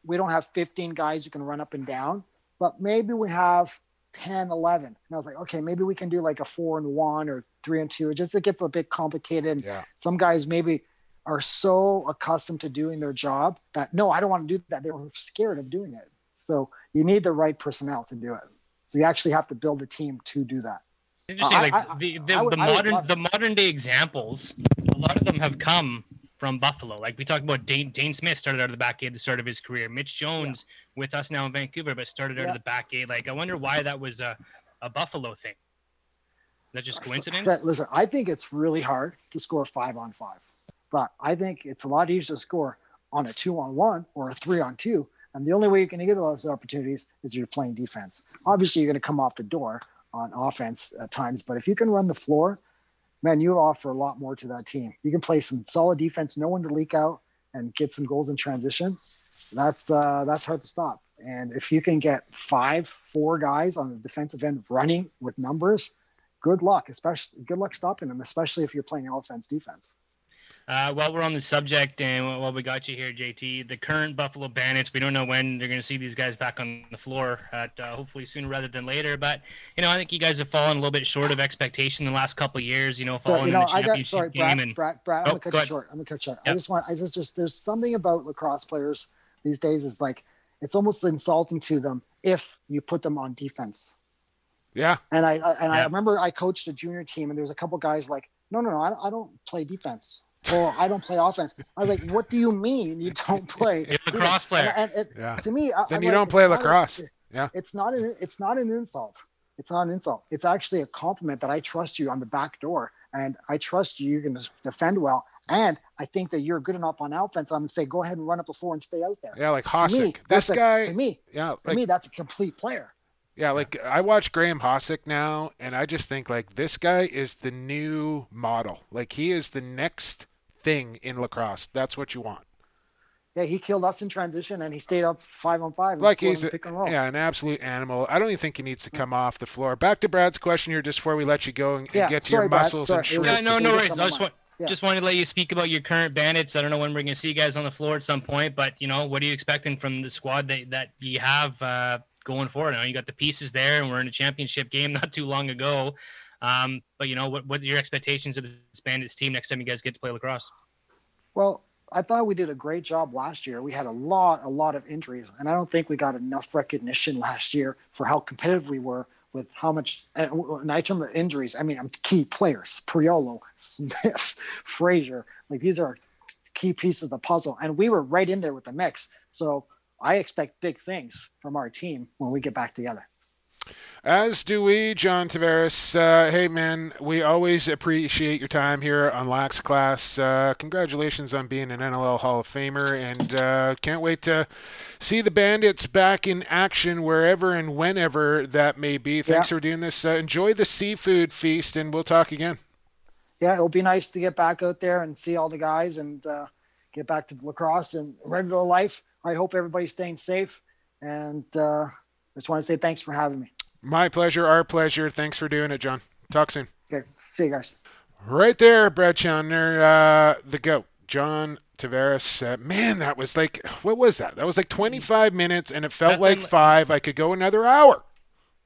we don't have 15 guys who can run up and down, but maybe we have 10, 11. And I was like, okay, maybe we can do like a four and one or three and two. It just it gets a bit complicated. Yeah. Some guys maybe are so accustomed to doing their job that no, I don't want to do that. They were scared of doing it. So you need the right personnel to do it. So you actually have to build a team to do that. Interesting. I- like I- the, I the, would- the I would modern the modern day examples, a lot of them have come from Buffalo. Like we talked about Dane, Dhane Smith started out of the back gate at the start of his career. Mitch Jones with us now in Vancouver, but started out Yeah. of the back gate. Like I wonder why that was a, a Buffalo thing. Is that just coincidence? Listen, I think it's really hard to score five on five, but I think it's a lot easier to score on a two on one or a three on two. And the only way you can get those opportunities is if you're playing defense. Obviously, you're going to come off the door on offense at times, but if you can run the floor, man, you offer a lot more to that team. You can play some solid defense, no one to leak out, and get some goals in transition. That's uh, that's hard to stop. And if you can get five, four guys on the defensive end running with numbers, good luck, especially good luck stopping them, especially if you're playing offense defense. Uh, while we're on the subject and while we got you here, JT, the current Buffalo Bandits, we don't know when they're going to see these guys back on the floor. At uh, hopefully sooner rather than later. But you know, I think you guys have fallen a little bit short of expectation the last couple of years. You know, So, you know, in the I got championship sorry, game Brad, and Brad, Brad, I'm Oh, gonna cut go you ahead. short. I'm gonna cut you short. I just want, I just, just, there's something about lacrosse players these days is like, it's almost insulting to them if you put them on defense. Yeah. And I, I and I remember I coached a junior team, and there was a couple guys like, no, no, no, I don't, I don't play defense. Or I don't play offense. I was like, "What do you mean you don't <laughs> play?" You're a lacrosse defense?" player. And, and it, Yeah. to me, I- Then I'm you like, don't play not a- lacrosse. Yeah. it's not an it's not an insult. It's not an insult. It's actually a compliment that I trust you on the back door, and I trust you. You're going to defend well, and I think that you're good enough on offense. I'm going to say, go ahead and run up the floor and stay out there. Yeah, like To me, This that's a- guy. to me, Yeah, to like me, that's a complete player. Yeah, like I watch Graeme Hossack now, and I just think like this guy is the new model. Like he is the next thing in lacrosse. That's what you want. Yeah, he killed us in transition, and he stayed up five on five. and Like scored he's on a, pick and roll. yeah, an absolute animal. I don't even think he needs to come off the floor. Back to Brad's question here, just before we let you go and, and Yeah, get to sorry, your Brad. muscles Sorry, and it was- shrink. Yeah, no, It no was worries. just I on just my want Yeah. just wanted to let you speak about your current bandits. I don't know when we're going to see you guys on the floor at some point, but you know, what are you expecting from the squad that that you have uh, going forward? I know you got the pieces there, and we're in a championship game <laughs> not too long ago. Um, but you know, what what are your expectations of this Bandits team next time you guys get to play lacrosse? Well, I thought we did a great job last year. We had a lot, a lot of injuries, and I don't think we got enough recognition <laughs> last year for how competitive we were with how much. And I term injuries, I mean I'm key players: Priolo, Smith, <laughs> Fraser. Like these are key pieces of the puzzle, and we were right in there with the mix. So I expect big things from our team when we get back together. As do we, John Tavares. Uh, hey, man, we always appreciate your time here on Lax Class. Uh, congratulations on being an NLL Hall of Famer, and uh, can't wait to see the Bandits back in action wherever and whenever that may be. Thanks Yeah. for doing this. Uh, enjoy the seafood feast, and we'll talk again. Yeah, it'll be nice to get back out there and see all the guys and uh, get back to lacrosse and regular life. I hope everybody's staying safe, and uh, I just want to say thanks for having me. My pleasure, our pleasure. Thanks for doing it, John. Talk soon. Okay, see you guys. Right there, Brad Chandler, uh, the goat, John Tavares. Uh, man, that was like, what was that? That was like 25 minutes, and it felt Nothing like li- five. I could go another hour.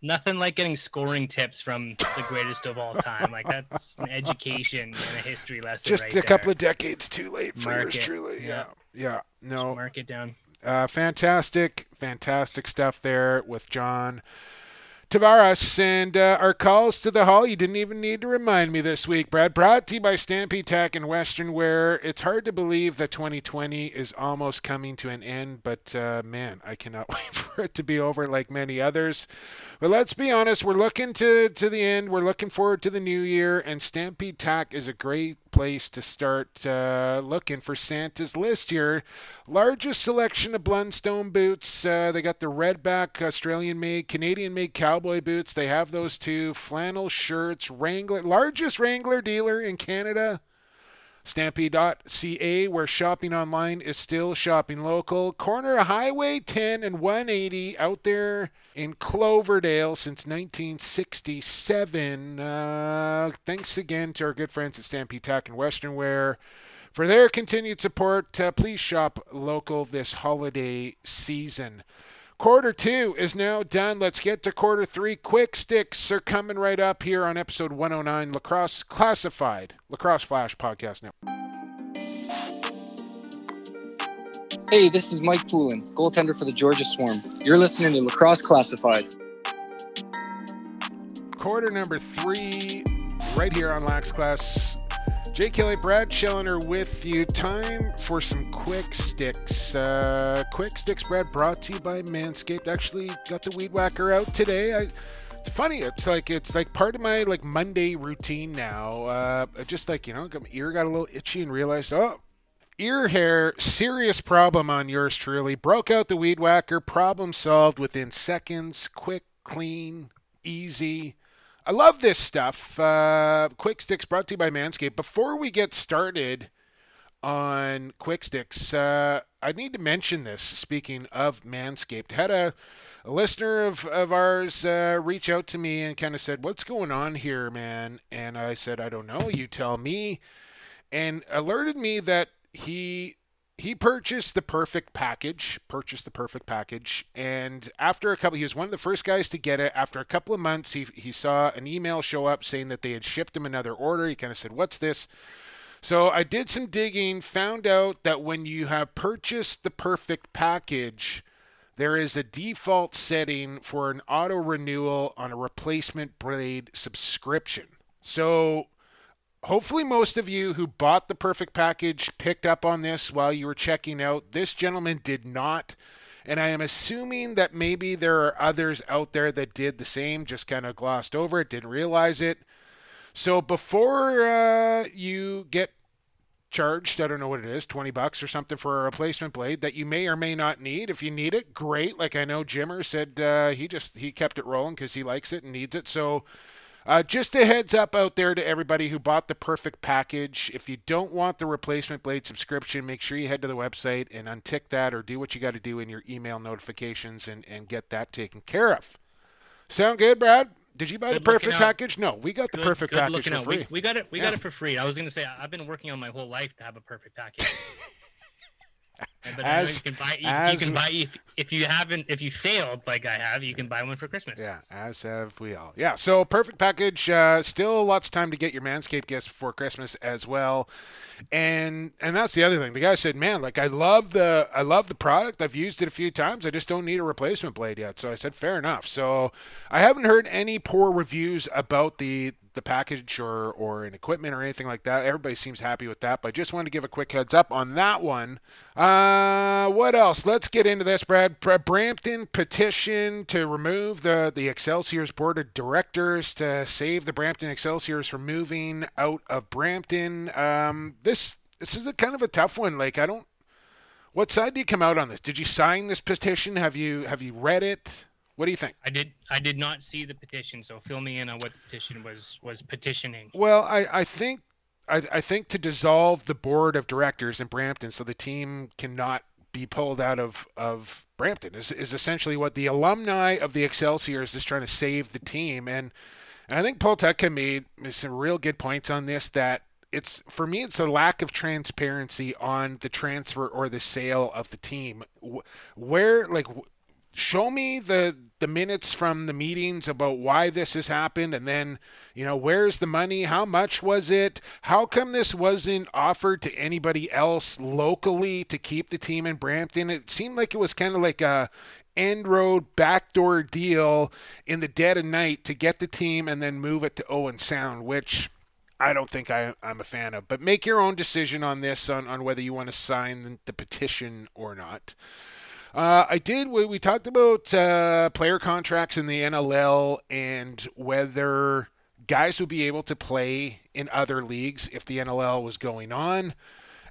Nothing like getting scoring tips from the greatest of all time. Like that's an education and a history lesson. Just right a couple of decades too late for Mark yours it. truly. Yeah. Yeah. Yeah. No. Mark it down. Uh, fantastic, fantastic stuff there with John Tavares. And uh, our calls to the hall, you didn't even need to remind me this week, Brad. Brought to you by Stampede Tack and Western Wear. It's hard to believe that 2020 is almost coming to an end, but uh, man, I cannot <laughs> wait for it to be over like many others. But let's be honest, we're looking to, to the end. We're looking forward to the new year, and Stampede Tack is a great place to start uh, looking for Santa's list here. Largest selection of Blundstone boots. Uh, they got the redback Australian made, Canadian made cowboy boots. They have those too. Flannel shirts, Wrangler, largest Wrangler dealer in Canada. Stampede.ca, where shopping online is still shopping local. Corner of Highway 10 and 180 out there in Cloverdale since 1967. Uh, thanks again to our good friends at Stampede Tack and Western Wear for their continued support. Uh, please shop local this holiday season. Quarter two is now done. Let's get to quarter three. Quick sticks are coming right up here on episode 109 Lacrosse Classified, Lacrosse Flash Podcast Network. Hey, this is Mike Poulin, goaltender for the Georgia Swarm. You're listening to Lacrosse Classified. Quarter number three, right here on Lax Class. Jay Kelly, Brad Schellner with you. Time for some quick sticks. Uh, quick sticks, Brad, brought to you by Manscaped. Actually, got the weed whacker out today. I, it's funny. It's like it's like part of my like Monday routine now. Uh, just like you know, my ear got a little itchy and realized, oh, ear hair, serious problem on yours truly. Broke out the weed whacker, problem solved within seconds. Quick, clean, easy. I love this stuff. Uh, Quick Sticks brought to you by Manscaped. Before we get started on Quick Sticks, uh, I need to mention this. Speaking of Manscaped, had a, a listener of, of ours uh, reach out to me and kind of said, What's going on here, man? And I said, I don't know. You tell me. And alerted me that he he purchased the perfect package purchased the perfect package and after a couple he was one of the first guys to get it. After a couple of months he, he saw an email show up saying that they had shipped him another order. He kind of said what's this? So i did some digging found out that when you have purchased the perfect package there is a default setting for an auto renewal on a replacement blade subscription. So hopefully most of you who bought the perfect package picked up on this while you were checking out. This gentleman did not and i am assuming that maybe there are others out there that did the same just kind of glossed over it didn't realize it. So before uh, you get charged i don't know what it is 20 bucks or something for a replacement blade that you may or may not need if you need it great. Like i know jimmer said uh, he just he kept it rolling because he likes it and needs it. So uh, just a heads up out there to everybody who bought the perfect package. If you don't want the replacement blade subscription, make sure you head to the website and untick that or do what you got to do in your email notifications and, and get that taken care of. Sound good, Brad? Did you buy Good the perfect package? No, we got the Good- perfect good package for out. free. We, we got it. We Yeah. got it for free. I was gonna say I've been working on my whole life to have a perfect package. <laughs> But As- you can buy, you, as- you can buy if, if you haven't, if you failed like I have, you can buy one for Christmas. Yeah, as have we all. Yeah, so perfect package. Uh, still lots of time to get your Manscaped gifts before Christmas as well. And and that's the other thing. The guy said, "Man, like I love the I love the product. I've used it a few times. I just don't need a replacement blade yet." So I said, "Fair enough." So I haven't heard any poor reviews about the the package or or an equipment or anything like that. Everybody seems happy with that. But I just wanted to give a quick heads up on that one. Uh, what else? Let's get into this, Brad. Brampton petition to remove the the Excelsior's board of directors to save the Brampton Excelsiors from moving out of Brampton. Um, this this is a kind of a tough one. Like I don't. What side do you come out on this? Did you sign this petition? Have you have you read it? What do you think? I did. I did not see the petition, so fill me in on what the petition was was petitioning. Well, I, I think I, I think to dissolve the board of directors in Brampton so the team cannot be pulled out of, of Brampton is, is essentially what the alumni of the Excelsior is just trying to save the team. And and I think Paul Tutka made some real good points on this that it's for me it's a lack of transparency on the transfer or the sale of the team. Where like show me the the minutes from the meetings about why this has happened and then you know where's the money how much was it how come this wasn't offered to anybody else locally to keep the team in brampton it seemed like it was kind of like a end road backdoor deal in the dead of night to get the team and then move it to owen sound which I don't think I, I'm a fan of. But make your own decision on this, on, on whether you want to sign the petition or not. Uh, I did. We, we talked about uh, player contracts in the NLL and whether guys would be able to play in other leagues if the NLL was going on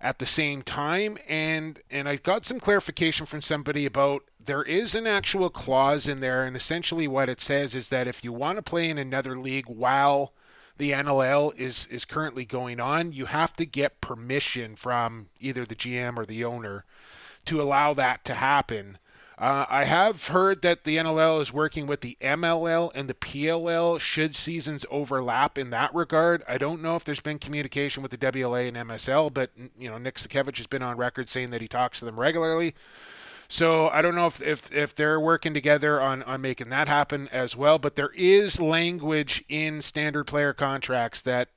at the same time. And and I got some clarification from somebody about there is an actual clause in there, and essentially what it says is that if you want to play in another league while the NLL is is currently going on, you have to get permission from either the GM or the owner to allow that to happen. Uh, I have heard that the NLL is working with the MLL and the PLL should seasons overlap in that regard. I don't know if there's been communication with the WLA and MSL, but you know Nick Sakiewicz has been on record saying that he talks to them regularly. So I don't know if, if, if they're working together on, on making that happen as well, but there is language in standard player contracts that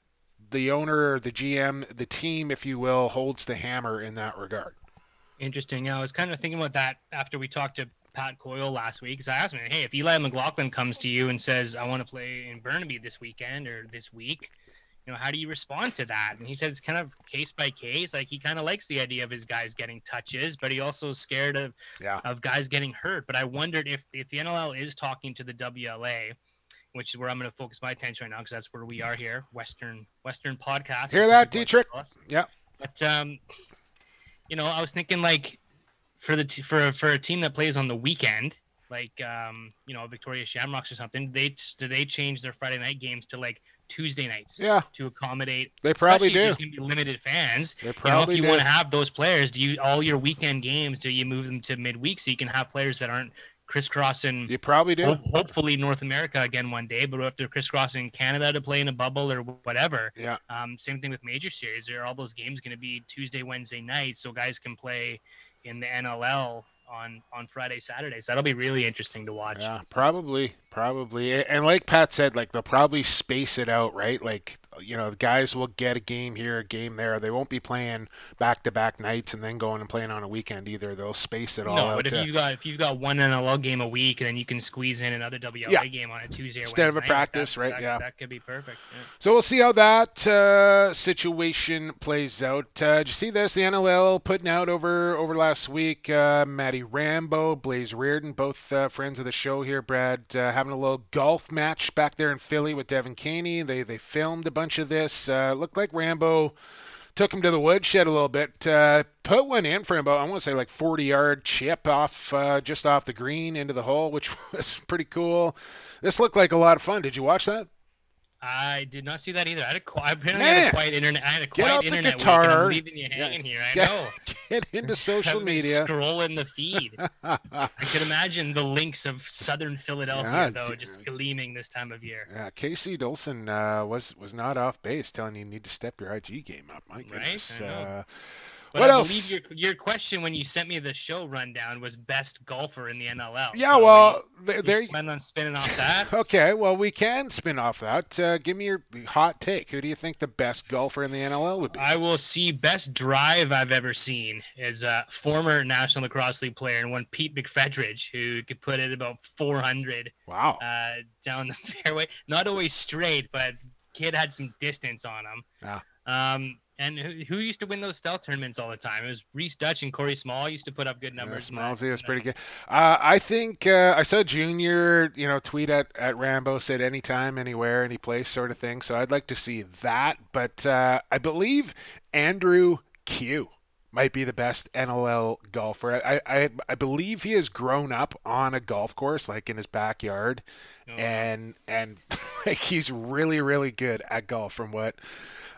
the owner, the GM, the team, if you will, holds the hammer in that regard. Interesting. Yeah, I was kind of thinking about that after we talked to Pat Coyle last week. Because I asked him, "Hey, if Eli McLaughlin comes to you and says I want to play in Burnaby this weekend or this week, you know, how do you respond to that?" And he said it's kind of case by case. Like he kind of likes the idea of his guys getting touches, but he also is scared of Yeah. of guys getting hurt. But I wondered if if the NLL is talking to the WLA. Which is where I'm going to focus my attention right now because that's where we are here, Western Western podcast. Hear that, people like to Dietrich? Yeah. But um, you know, I was thinking like for the t- for for a team that plays on the weekend, like um, you know, Victoria Shamrocks or something, they do they change their Friday night games to like Tuesday nights Yeah, to accommodate. they probably do. there's gonna be limited fans. They You know, if you do. want to have those players, do you all your weekend games? Do you move them to midweek so you can have players that aren't crisscrossing? You probably do. ho- hopefully North America again one day, but if they're crisscrossing Canada to play in a bubble or whatever, Yeah. um, same thing with major series. Are all those games going to be Tuesday, Wednesday nights, so guys can play in the NLL on on Friday, Saturdays? That'll be really interesting to watch. Yeah, probably, probably. And like Pat said, like they'll probably space it out, right? Like you know, the guys will get a game here, a game there. They won't be playing back to back nights and then going and playing on a weekend either. They'll space it all No, out. but if to- you got if you've got one NLL game a week, and then you can squeeze in another WLA Yeah. game on a Tuesday or Instead of a night, practice, that- right? that- Yeah. that could be perfect. yeah. So we'll see how that uh, situation plays out. Uh, did you see this? The NLL putting out over over last week. Uh, Matty Rambo, Blaze Riorden, both uh, friends of the show here. Brad uh, having a little golf match back there in Philly with Devin Caney. They they filmed a bunch of this. Uh, looked like Rambo took him to the woodshed a little bit. Uh, put one in for about I want to say like 40 yard chip off uh, just off the green into the hole, which <laughs> was pretty cool. This looked like a lot of fun. Did you watch that? I did not see that either. I had a, apparently Man, had a quiet internet. I had a get quiet out the internet guitar. Leaving you Yeah, here. I get- know. <laughs> Get into <laughs> social media. Scroll in the feed. <laughs> I can imagine the links of Southern Philadelphia, Yeah, though, just gleaming this time of year. Yeah, Casey Dolson uh, was was not off base, telling you you need to step your IG game up. My Right, goodness. Know. Uh, But What I else? believe your, your question when you sent me the show rundown was best golfer in the NLL. Yeah, So well, you, there, you there plan on spinning off that. <laughs> Okay, well, we can spin off that. Uh, give me your hot take. Who do you think the best golfer in the NLL would be? I will see best drive I've ever seen is a former National Lacrosse League player and one Pete McFedridge who could put it about 400 Wow. uh, down the <laughs> fairway. Not always straight, but kid had some distance on him. Ah. Um, and who, who used to win those stealth tournaments all the time? It was Reese Dutch and Corey Small used to put up good numbers. that- Smallsy was pretty good. Uh, I think uh, I saw Junior, you know, tweet at, at Rambo said anytime, anywhere, any place, sort of thing. So I'd like to see that. But uh, I believe Andrew Kew might be the best NLL golfer. I, I I believe he has grown up on a golf course, like in his backyard, Oh, and and <laughs> like he's really really good at golf, from what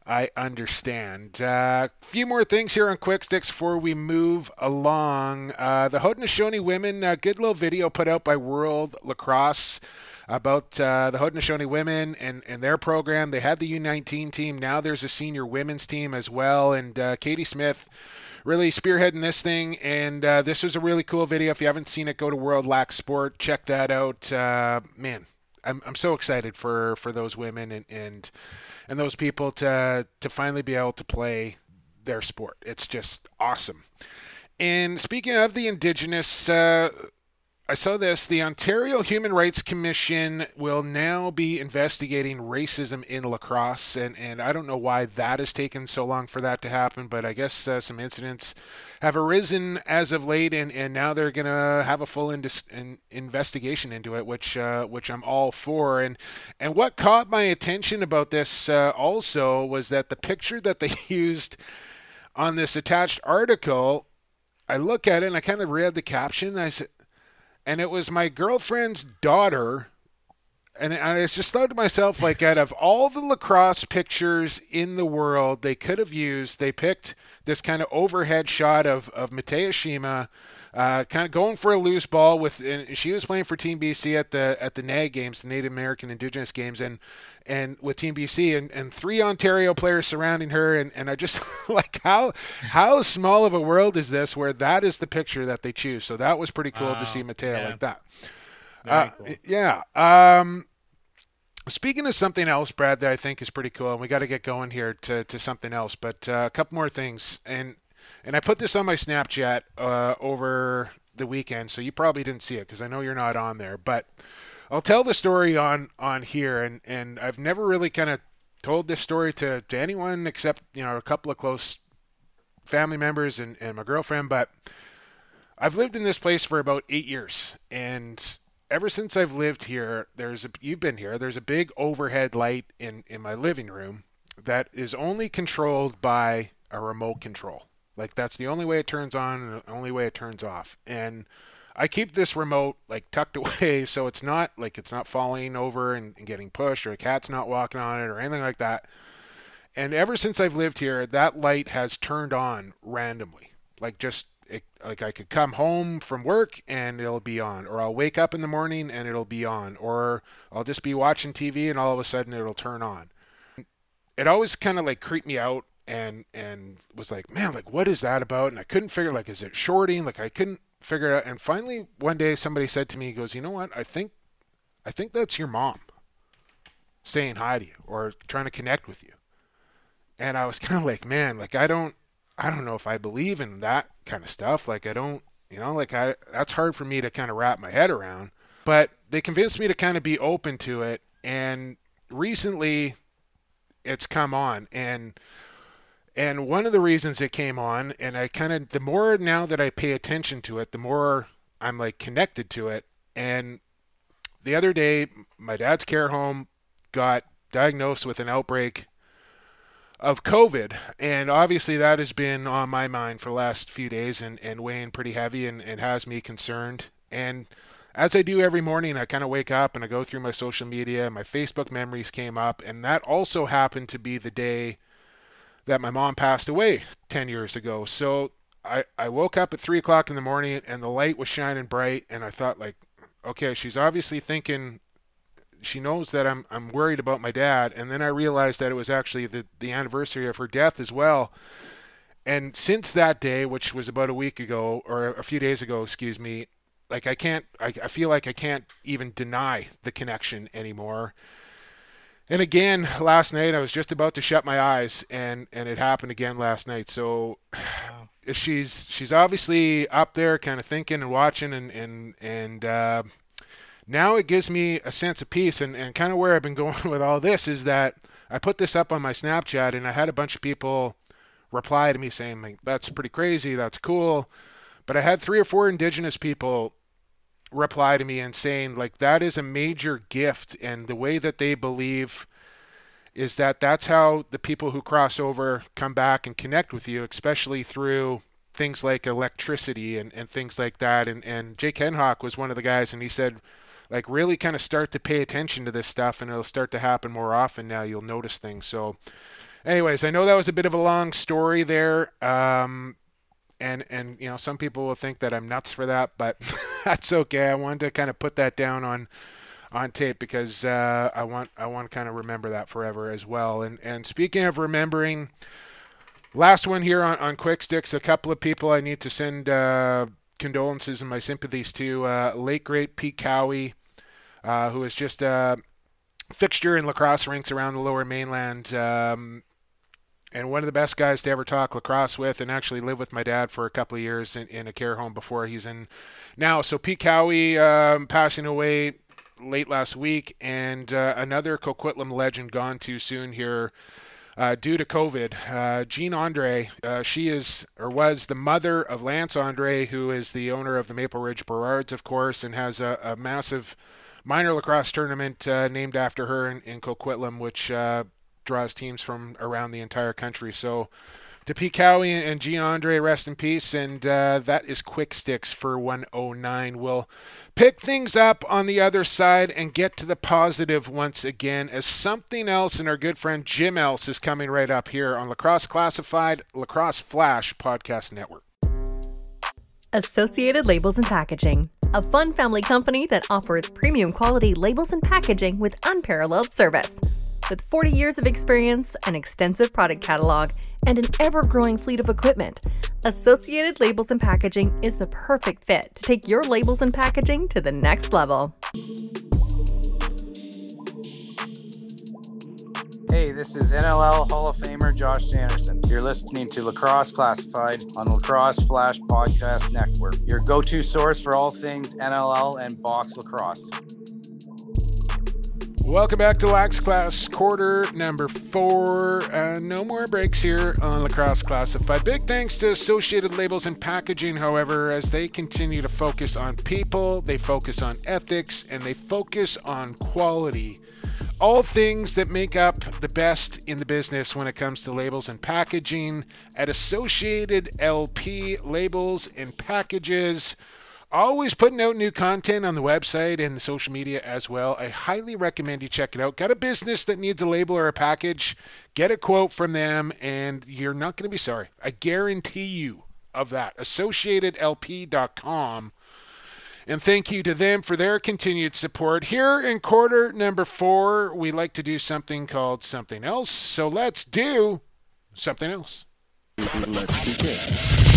I understand. A uh, few more things here on Quick Sticks before we move along. Uh, the Haudenosaunee women, uh, good little video put out by World Lacrosse about uh, the Haudenosaunee women and, and their program. They had the U19 team. Now there's a senior women's team as well. And uh, Katie Smith really spearheading this thing. And uh, this was a really cool video. If you haven't seen it, go to World Lac Sport. Check that out. Uh, man, I'm, I'm so excited for, for those women and, and and those people to to finally be able to play their sport. It's just awesome. And speaking of the Indigenous, uh, I saw this. The Ontario Human Rights Commission will now be investigating racism in lacrosse, and, and I don't know why that has taken so long for that to happen, but I guess uh, some incidents have arisen as of late, and, and now they're going to have a full indis- in, investigation into it, which uh, which I'm all for. And and what caught my attention about this uh, also was that the picture that they <laughs> used on this attached article, I look at it and I kind of read the caption, I said and it was my girlfriend's daughter. And I just thought to myself, like, out of all the lacrosse pictures in the world they could have used, they picked this kind of overhead shot of, of Matea Shima, uh, kind of going for a loose ball with. And she was playing for Team BC at the at the NAG games, the Native American Indigenous games, and and with Team BC, and, and three Ontario players surrounding her, and, and I just <laughs> like how how small of a world is this where that is the picture that they choose. So that was pretty cool Wow. to see Matea Yeah. like that. Uh, cool. Yeah. Um, speaking of something else, Brad, that I think is pretty cool, and we got to get going here to, to something else, but uh, a couple more things. And and I put this on my Snapchat uh, over the weekend, so you probably didn't see it because I know you're not on there. But I'll tell the story on on here, and and I've never really kind of told this story to, to anyone except you know a couple of close family members and, and my girlfriend, but I've lived in this place for about eight years, and ever since I've lived here, there's a you've been here. There's a big overhead light in in my living room that is only controlled by a remote control. Like that's the only way it turns on and the only way it turns off. And I keep this remote like tucked <laughs> away so it's not like it's not falling over and, and getting pushed or a cat's not walking on it or anything like that. And ever since I've lived here, that light has turned on randomly. Like just it, like I could come home from work and it'll be on, or I'll wake up in the morning and it'll be on, or I'll just be watching TV and all of a sudden it'll turn on. It always kind of like creeped me out and and was like, man, like what is that about? And I couldn't figure like is it shorting? Like I couldn't figure it out. And finally one day somebody said to me, he goes, you know what? I think I think that's your mom saying hi to you or trying to connect with you. And I was <laughs> kind of like, man, like I don't I don't know if I believe in that kind of stuff. Like I don't, you know, like I that's hard for me to kind of wrap my head around. But they convinced me to kind of be open to it and recently it's come on and and one of the reasons it came on and I kind of the more now that I pay attention to it, the more I'm like connected to it and the other day my dad's care home got diagnosed with an outbreak of COVID. And obviously, that has been on my mind for the last few days and, and weighing pretty heavy and, and has me concerned. And as I do every morning, I kind of wake up and I go through my social media. My Facebook memories came up, and that also happened to be the day that my mom passed away 10 years ago. So I, I woke up at 3 o'clock in the morning and the light was shining bright, and I thought, like, okay, she's obviously thinking she knows that I'm I'm worried about my dad, and then I realized that it was actually the the anniversary of her death as well. and since that day, which was about a week ago or a few days ago, excuse me, like I can't, I, I feel like I can't even deny the connection anymore. And again, last night I was just about to shut my eyes, and and it happened again last night. So wow. <sighs> she's she's obviously up there, kind of thinking and watching, and and and uh, now it gives me a sense of peace. And and kind of where I've been <laughs> going with all this is that I put this up on my Snapchat, and I had a bunch of people reply to me saying like, "That's pretty crazy. That's cool," but I had three or four Indigenous people reply to me and saying like that is a major gift. And the way that they believe is that that's how the people who cross over come back and connect with you especially through things like electricity and, and things like that. And and Jake Henhawk was one of the guys and he said like really kind of start to pay attention to this stuff and it'll start to happen more often now you'll notice things. So anyways i know that was a bit of a long story there. Um, and and you know some people will think that I'm nuts for that, but <laughs> that's okay. I wanted to kind of put that down on on tape because uh, I want I want to kind of remember that forever as well. And and speaking of remembering, last one here on, on Quick Sticks, a couple of people I need to send uh, condolences and my sympathies to. Uh, late great Pete Cowie, uh, who is just a fixture in lacrosse rinks around the Lower Mainland. Um, and one of the best guys to ever talk lacrosse with and actually live with my dad for a couple of years in, in a care home before he's in now. So Pete Cowie um, passing away late last week, and uh, another Coquitlam legend gone too soon here. Uh, due to COVID. Uh, Jean Andre, uh, she is or was the mother of Lance Andre, who is the owner of the Maple Ridge Burrards, of course, and has a, a massive minor lacrosse tournament uh, named after her in, in Coquitlam, which uh, draws teams from around the entire country. So to Pete Cowie and G. Andre, rest in peace. And uh, that is Quick Sticks for 109. We'll pick things up on the other side and get to the positive once again as something else and our good friend Jim Else is coming right up here on Lacrosse Classified Lacrosse Flash Podcast Network. Associated Labels and Packaging, a fun family company that offers premium quality labels and packaging with unparalleled service. With 40 years of experience, an extensive product catalog, and an ever growing fleet of equipment, Associated Labels and Packaging is the perfect fit to take your labels and packaging to the next level. Hey, this is NLL Hall of Famer Josh Sanderson. You're listening to Lacrosse Classified on Lacrosse Flash Podcast Network, your go to source for all things NLL and box lacrosse. Welcome back to Lax Class, quarter number four. Uh, no more breaks here on Lacrosse Classified. Big thanks to Associated Labels and Packaging, however, as they continue to focus on people, they focus on ethics, and they focus on quality. All things that make up the best in the business when it comes to labels and packaging at Associated LP Labels and Packages always putting out new content on the website and the social media as well. I highly recommend you check it out. Got a business that needs a label or a package? Get a quote from them, and you're not going to be sorry. I guarantee you of that. AssociatedLP.com. And thank you to them for their continued support. Here in quarter number four, we like to do something called something else. So let's do something else. Let's begin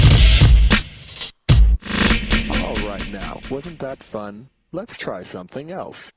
right now. Wasn't that fun? Let's try something else.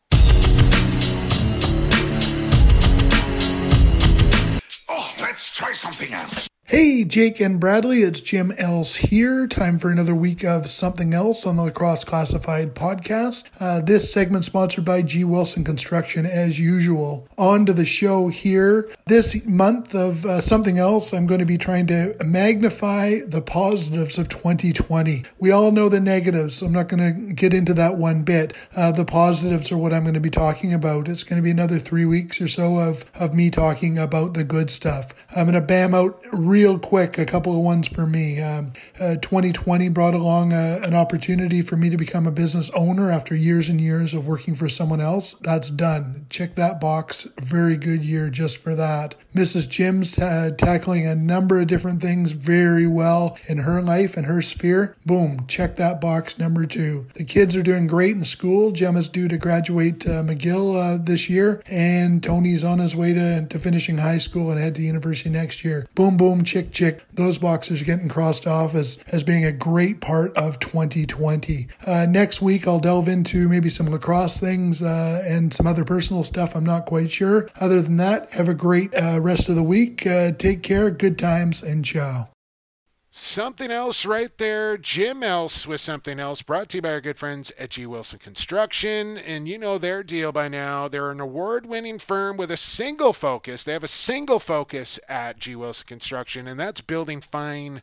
Oh, let's try something else. Hey, Jake and Bradley, it's Jim Else here. Time for another week of something else on the Lacrosse Classified podcast. Uh, this segment sponsored by G. Wilson Construction, as usual. On to the show here. This month of uh, something else, I'm going to be trying to magnify the positives of 2020. We all know the negatives. I'm not going to get into that one bit. Uh, the positives are what I'm going to be talking about. It's going to be another three weeks or so of, of me talking about the good stuff. I'm going to bam out real real quick, a couple of ones for me. Um, uh, 2020 brought along a, an opportunity for me to become a business owner after years and years of working for someone else. That's done. Check that box. Very good year just for that. Mrs. Jim's uh, tackling a number of different things very well in her life and her sphere. Boom, check that box number two. The kids are doing great in school. Gemma's due to graduate uh, McGill uh, this year, and Tony's on his way to, to finishing high school and head to university next year. Boom, boom, Chick Chick, those boxes are getting crossed off as, as being a great part of 2020. Uh, next week, I'll delve into maybe some lacrosse things uh, and some other personal stuff. I'm not quite sure. Other than that, have a great uh, rest of the week. Uh, take care, good times, and ciao. Something else right there. Jim Else with something else brought to you by our good friends at G. Wilson Construction. And you know their deal by now. They're an award winning firm with a single focus. They have a single focus at G. Wilson Construction, and that's building fine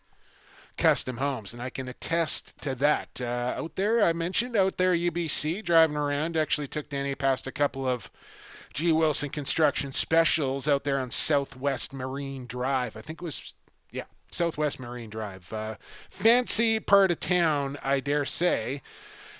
custom homes. And I can attest to that. Uh, out there, I mentioned out there, UBC, driving around, actually took Danny past a couple of G. Wilson Construction specials out there on Southwest Marine Drive. I think it was Southwest Marine Drive. Uh, fancy part of town, I dare say.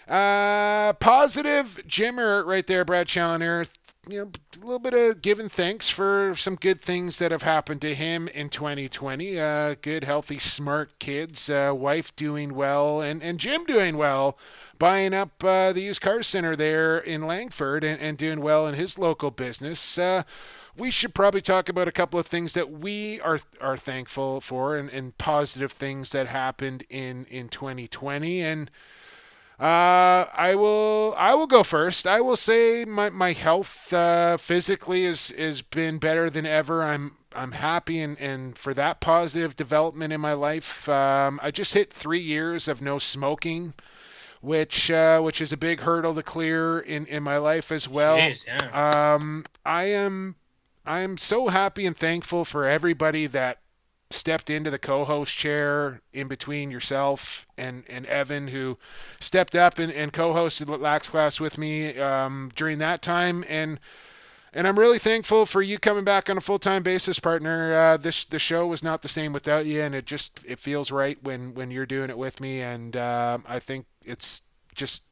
Uh, positive Jimmer right there, Brad Challoner. You know, a little bit of giving thanks for some good things that have happened to him in 2020. Uh, good, healthy, smart kids, uh, wife doing well, and, and Jim doing well, buying up uh, the used car center there in Langford and, and doing well in his local business. We should probably talk about a couple of things that we are are thankful for and, and positive things that happened in in 2020 and uh, I will I will go first. I will say my, my health uh, physically is is been better than ever. I'm I'm happy and, and for that positive development in my life. Um, I just hit three years of no smoking, which uh, which is a big hurdle to clear in, in my life as well. Jeez, yeah. Um, I am I'm so happy and thankful for everybody that stepped into the co-host chair in between yourself and, and Evan, who stepped up and, and co-hosted Lax Class with me um, during that time. And and I'm really thankful for you coming back on a full-time basis, partner. Uh, this the show was not the same without you, and it just it feels right when when you're doing it with me. And uh, I think it's just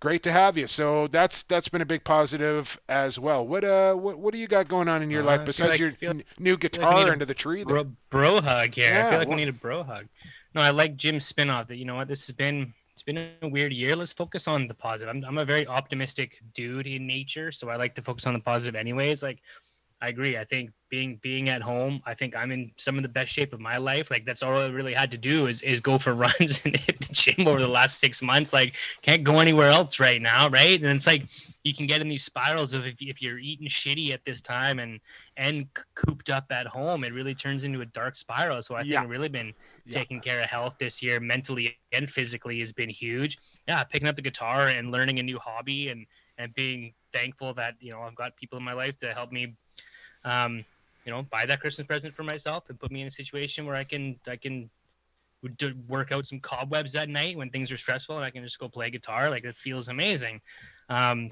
great to have you. So that's that's been a big positive as well. What uh what what do you got going on in your uh, life besides like, your n- new guitar like into the tree? Bro, bro hug here. Yeah, I feel like well, we need a bro hug. No, I like Jim's spinoff. That you know what this has been. It's been a weird year. Let's focus on the positive. I'm I'm a very optimistic dude in nature, so I like to focus on the positive anyways. Like I agree. I think being being at home, I think I'm in some of the best shape of my life. Like that's all I really had to do is is go for <laughs> runs and hit the gym over the last six months. Like can't go anywhere else right now, right? And it's like you can get in these spirals of if, if you're eating shitty at this time and and cooped up at home, it really turns into a dark spiral. So I think yeah. I've really been yeah. taking care of health this year, mentally and physically, has been huge. Yeah, picking up the guitar and learning a new hobby and and being thankful that you know I've got people in my life to help me um, you know, buy that Christmas present for myself and put me in a situation where I can I can work out some cobwebs at night when things are stressful and I can just go play guitar. Like it feels amazing. Um,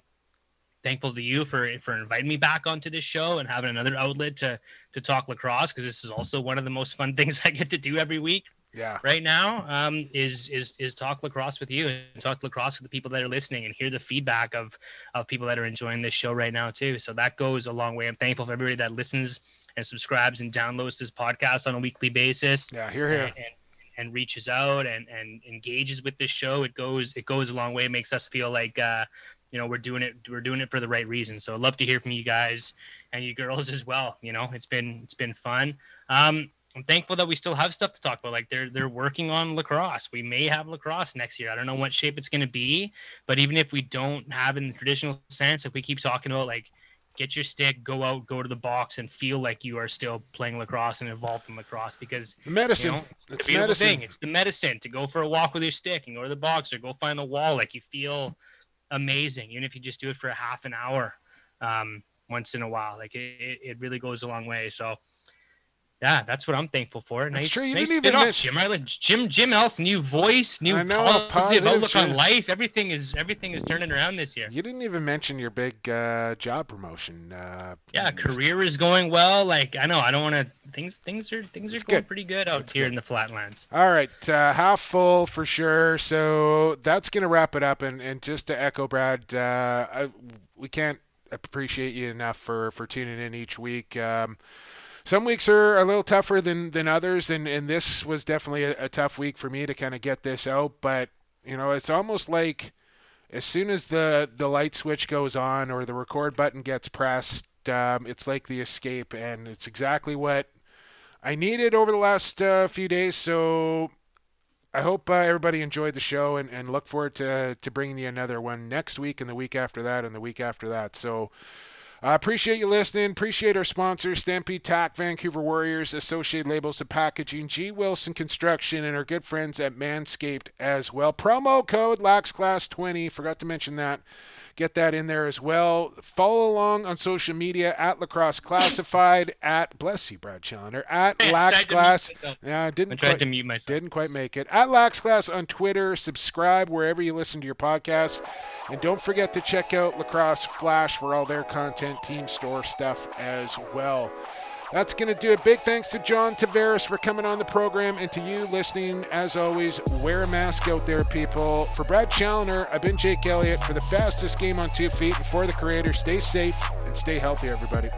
thankful to you for for inviting me back onto this show and having another outlet to to talk lacrosse because this is also one of the most fun <laughs> things I get to do every week yeah. right now um, is is is talk lacrosse with you and talk lacrosse with the people that are listening and hear the feedback of of people that are enjoying this show right now too. So that goes a long way. I'm thankful for everybody that listens and subscribes and downloads this podcast on a weekly basis. Yeah here here. And, and, and reaches out and and engages with this show. It goes it goes a long way. It makes us feel like uh you know we're doing it we're doing it for the right reason. So I'd love to hear from you guys and you girls <laughs> as well. You know it's been it's been fun. Um I'm thankful that we still have stuff to talk about. Like they're they're working on lacrosse. We may have lacrosse next year. I don't know what shape it's going to be, but even if we don't have in the traditional sense, if we keep talking about like get your stick, go out, go to the box, and feel like you are still playing lacrosse and involved in lacrosse because medicine. You know, it's, it's medicine. Thing. It's the medicine to go for a walk with your stick and go to the box or go find the wall. Like you feel amazing, even if you just do it for a half an hour um, once in a while. Like it, it really goes a long way. So yeah, that's what I'm thankful for. Nice, that's true. You nice didn't even mention Jim. Right? Jim Jim else, new voice, new know, positive, positive outlook Jim. on life. Everything is everything is turning around this year. You didn't even mention your big uh, job promotion. Uh, yeah, career is going well. Like I know I don't want to. Things things are things are it's going good. pretty good out it's here good. in the flatlands. All right, uh, half full for sure. So that's gonna wrap it up. And and just to echo Brad, uh, I, we can't appreciate you enough for for tuning in each week. Um, some weeks are a little tougher than than others, and and this was definitely a, a tough week for me to kind of get this out. But you know, it's almost like as soon as the the light switch goes on or the record button gets pressed, um, it's like the escape, and it's exactly what I needed over the last uh, few days, so I hope uh, everybody enjoyed the show and, and look forward to, to bringing you another one next week and the week after that and the week after that. So I appreciate you listening. Appreciate our sponsors, Stampede Tack, Vancouver Warriors, Associated Labels of Packaging, G. Wilson Construction, and our good friends at Manscaped as well. Promo code LaxClass20. Forgot to mention that. Get that in there as well. Follow along on social media at Lacrosse Classified, <laughs> at bless you, Brad Challoner, at Lax Class. Yeah, I didn't I tried quite, to mute myself. Didn't quite make it. At Lax Class on Twitter. Subscribe wherever you listen to your podcast. And don't forget to check out Lacrosse Flash for all their content, team store stuff as well. That's going to do it. Big thanks to John Tavares for coming on the program and to you listening. As always, wear a mask out there, people. For Brad Challoner, I've been Jake Elliott for the fastest game on two feet. And for the creator, stay safe and stay healthy, everybody.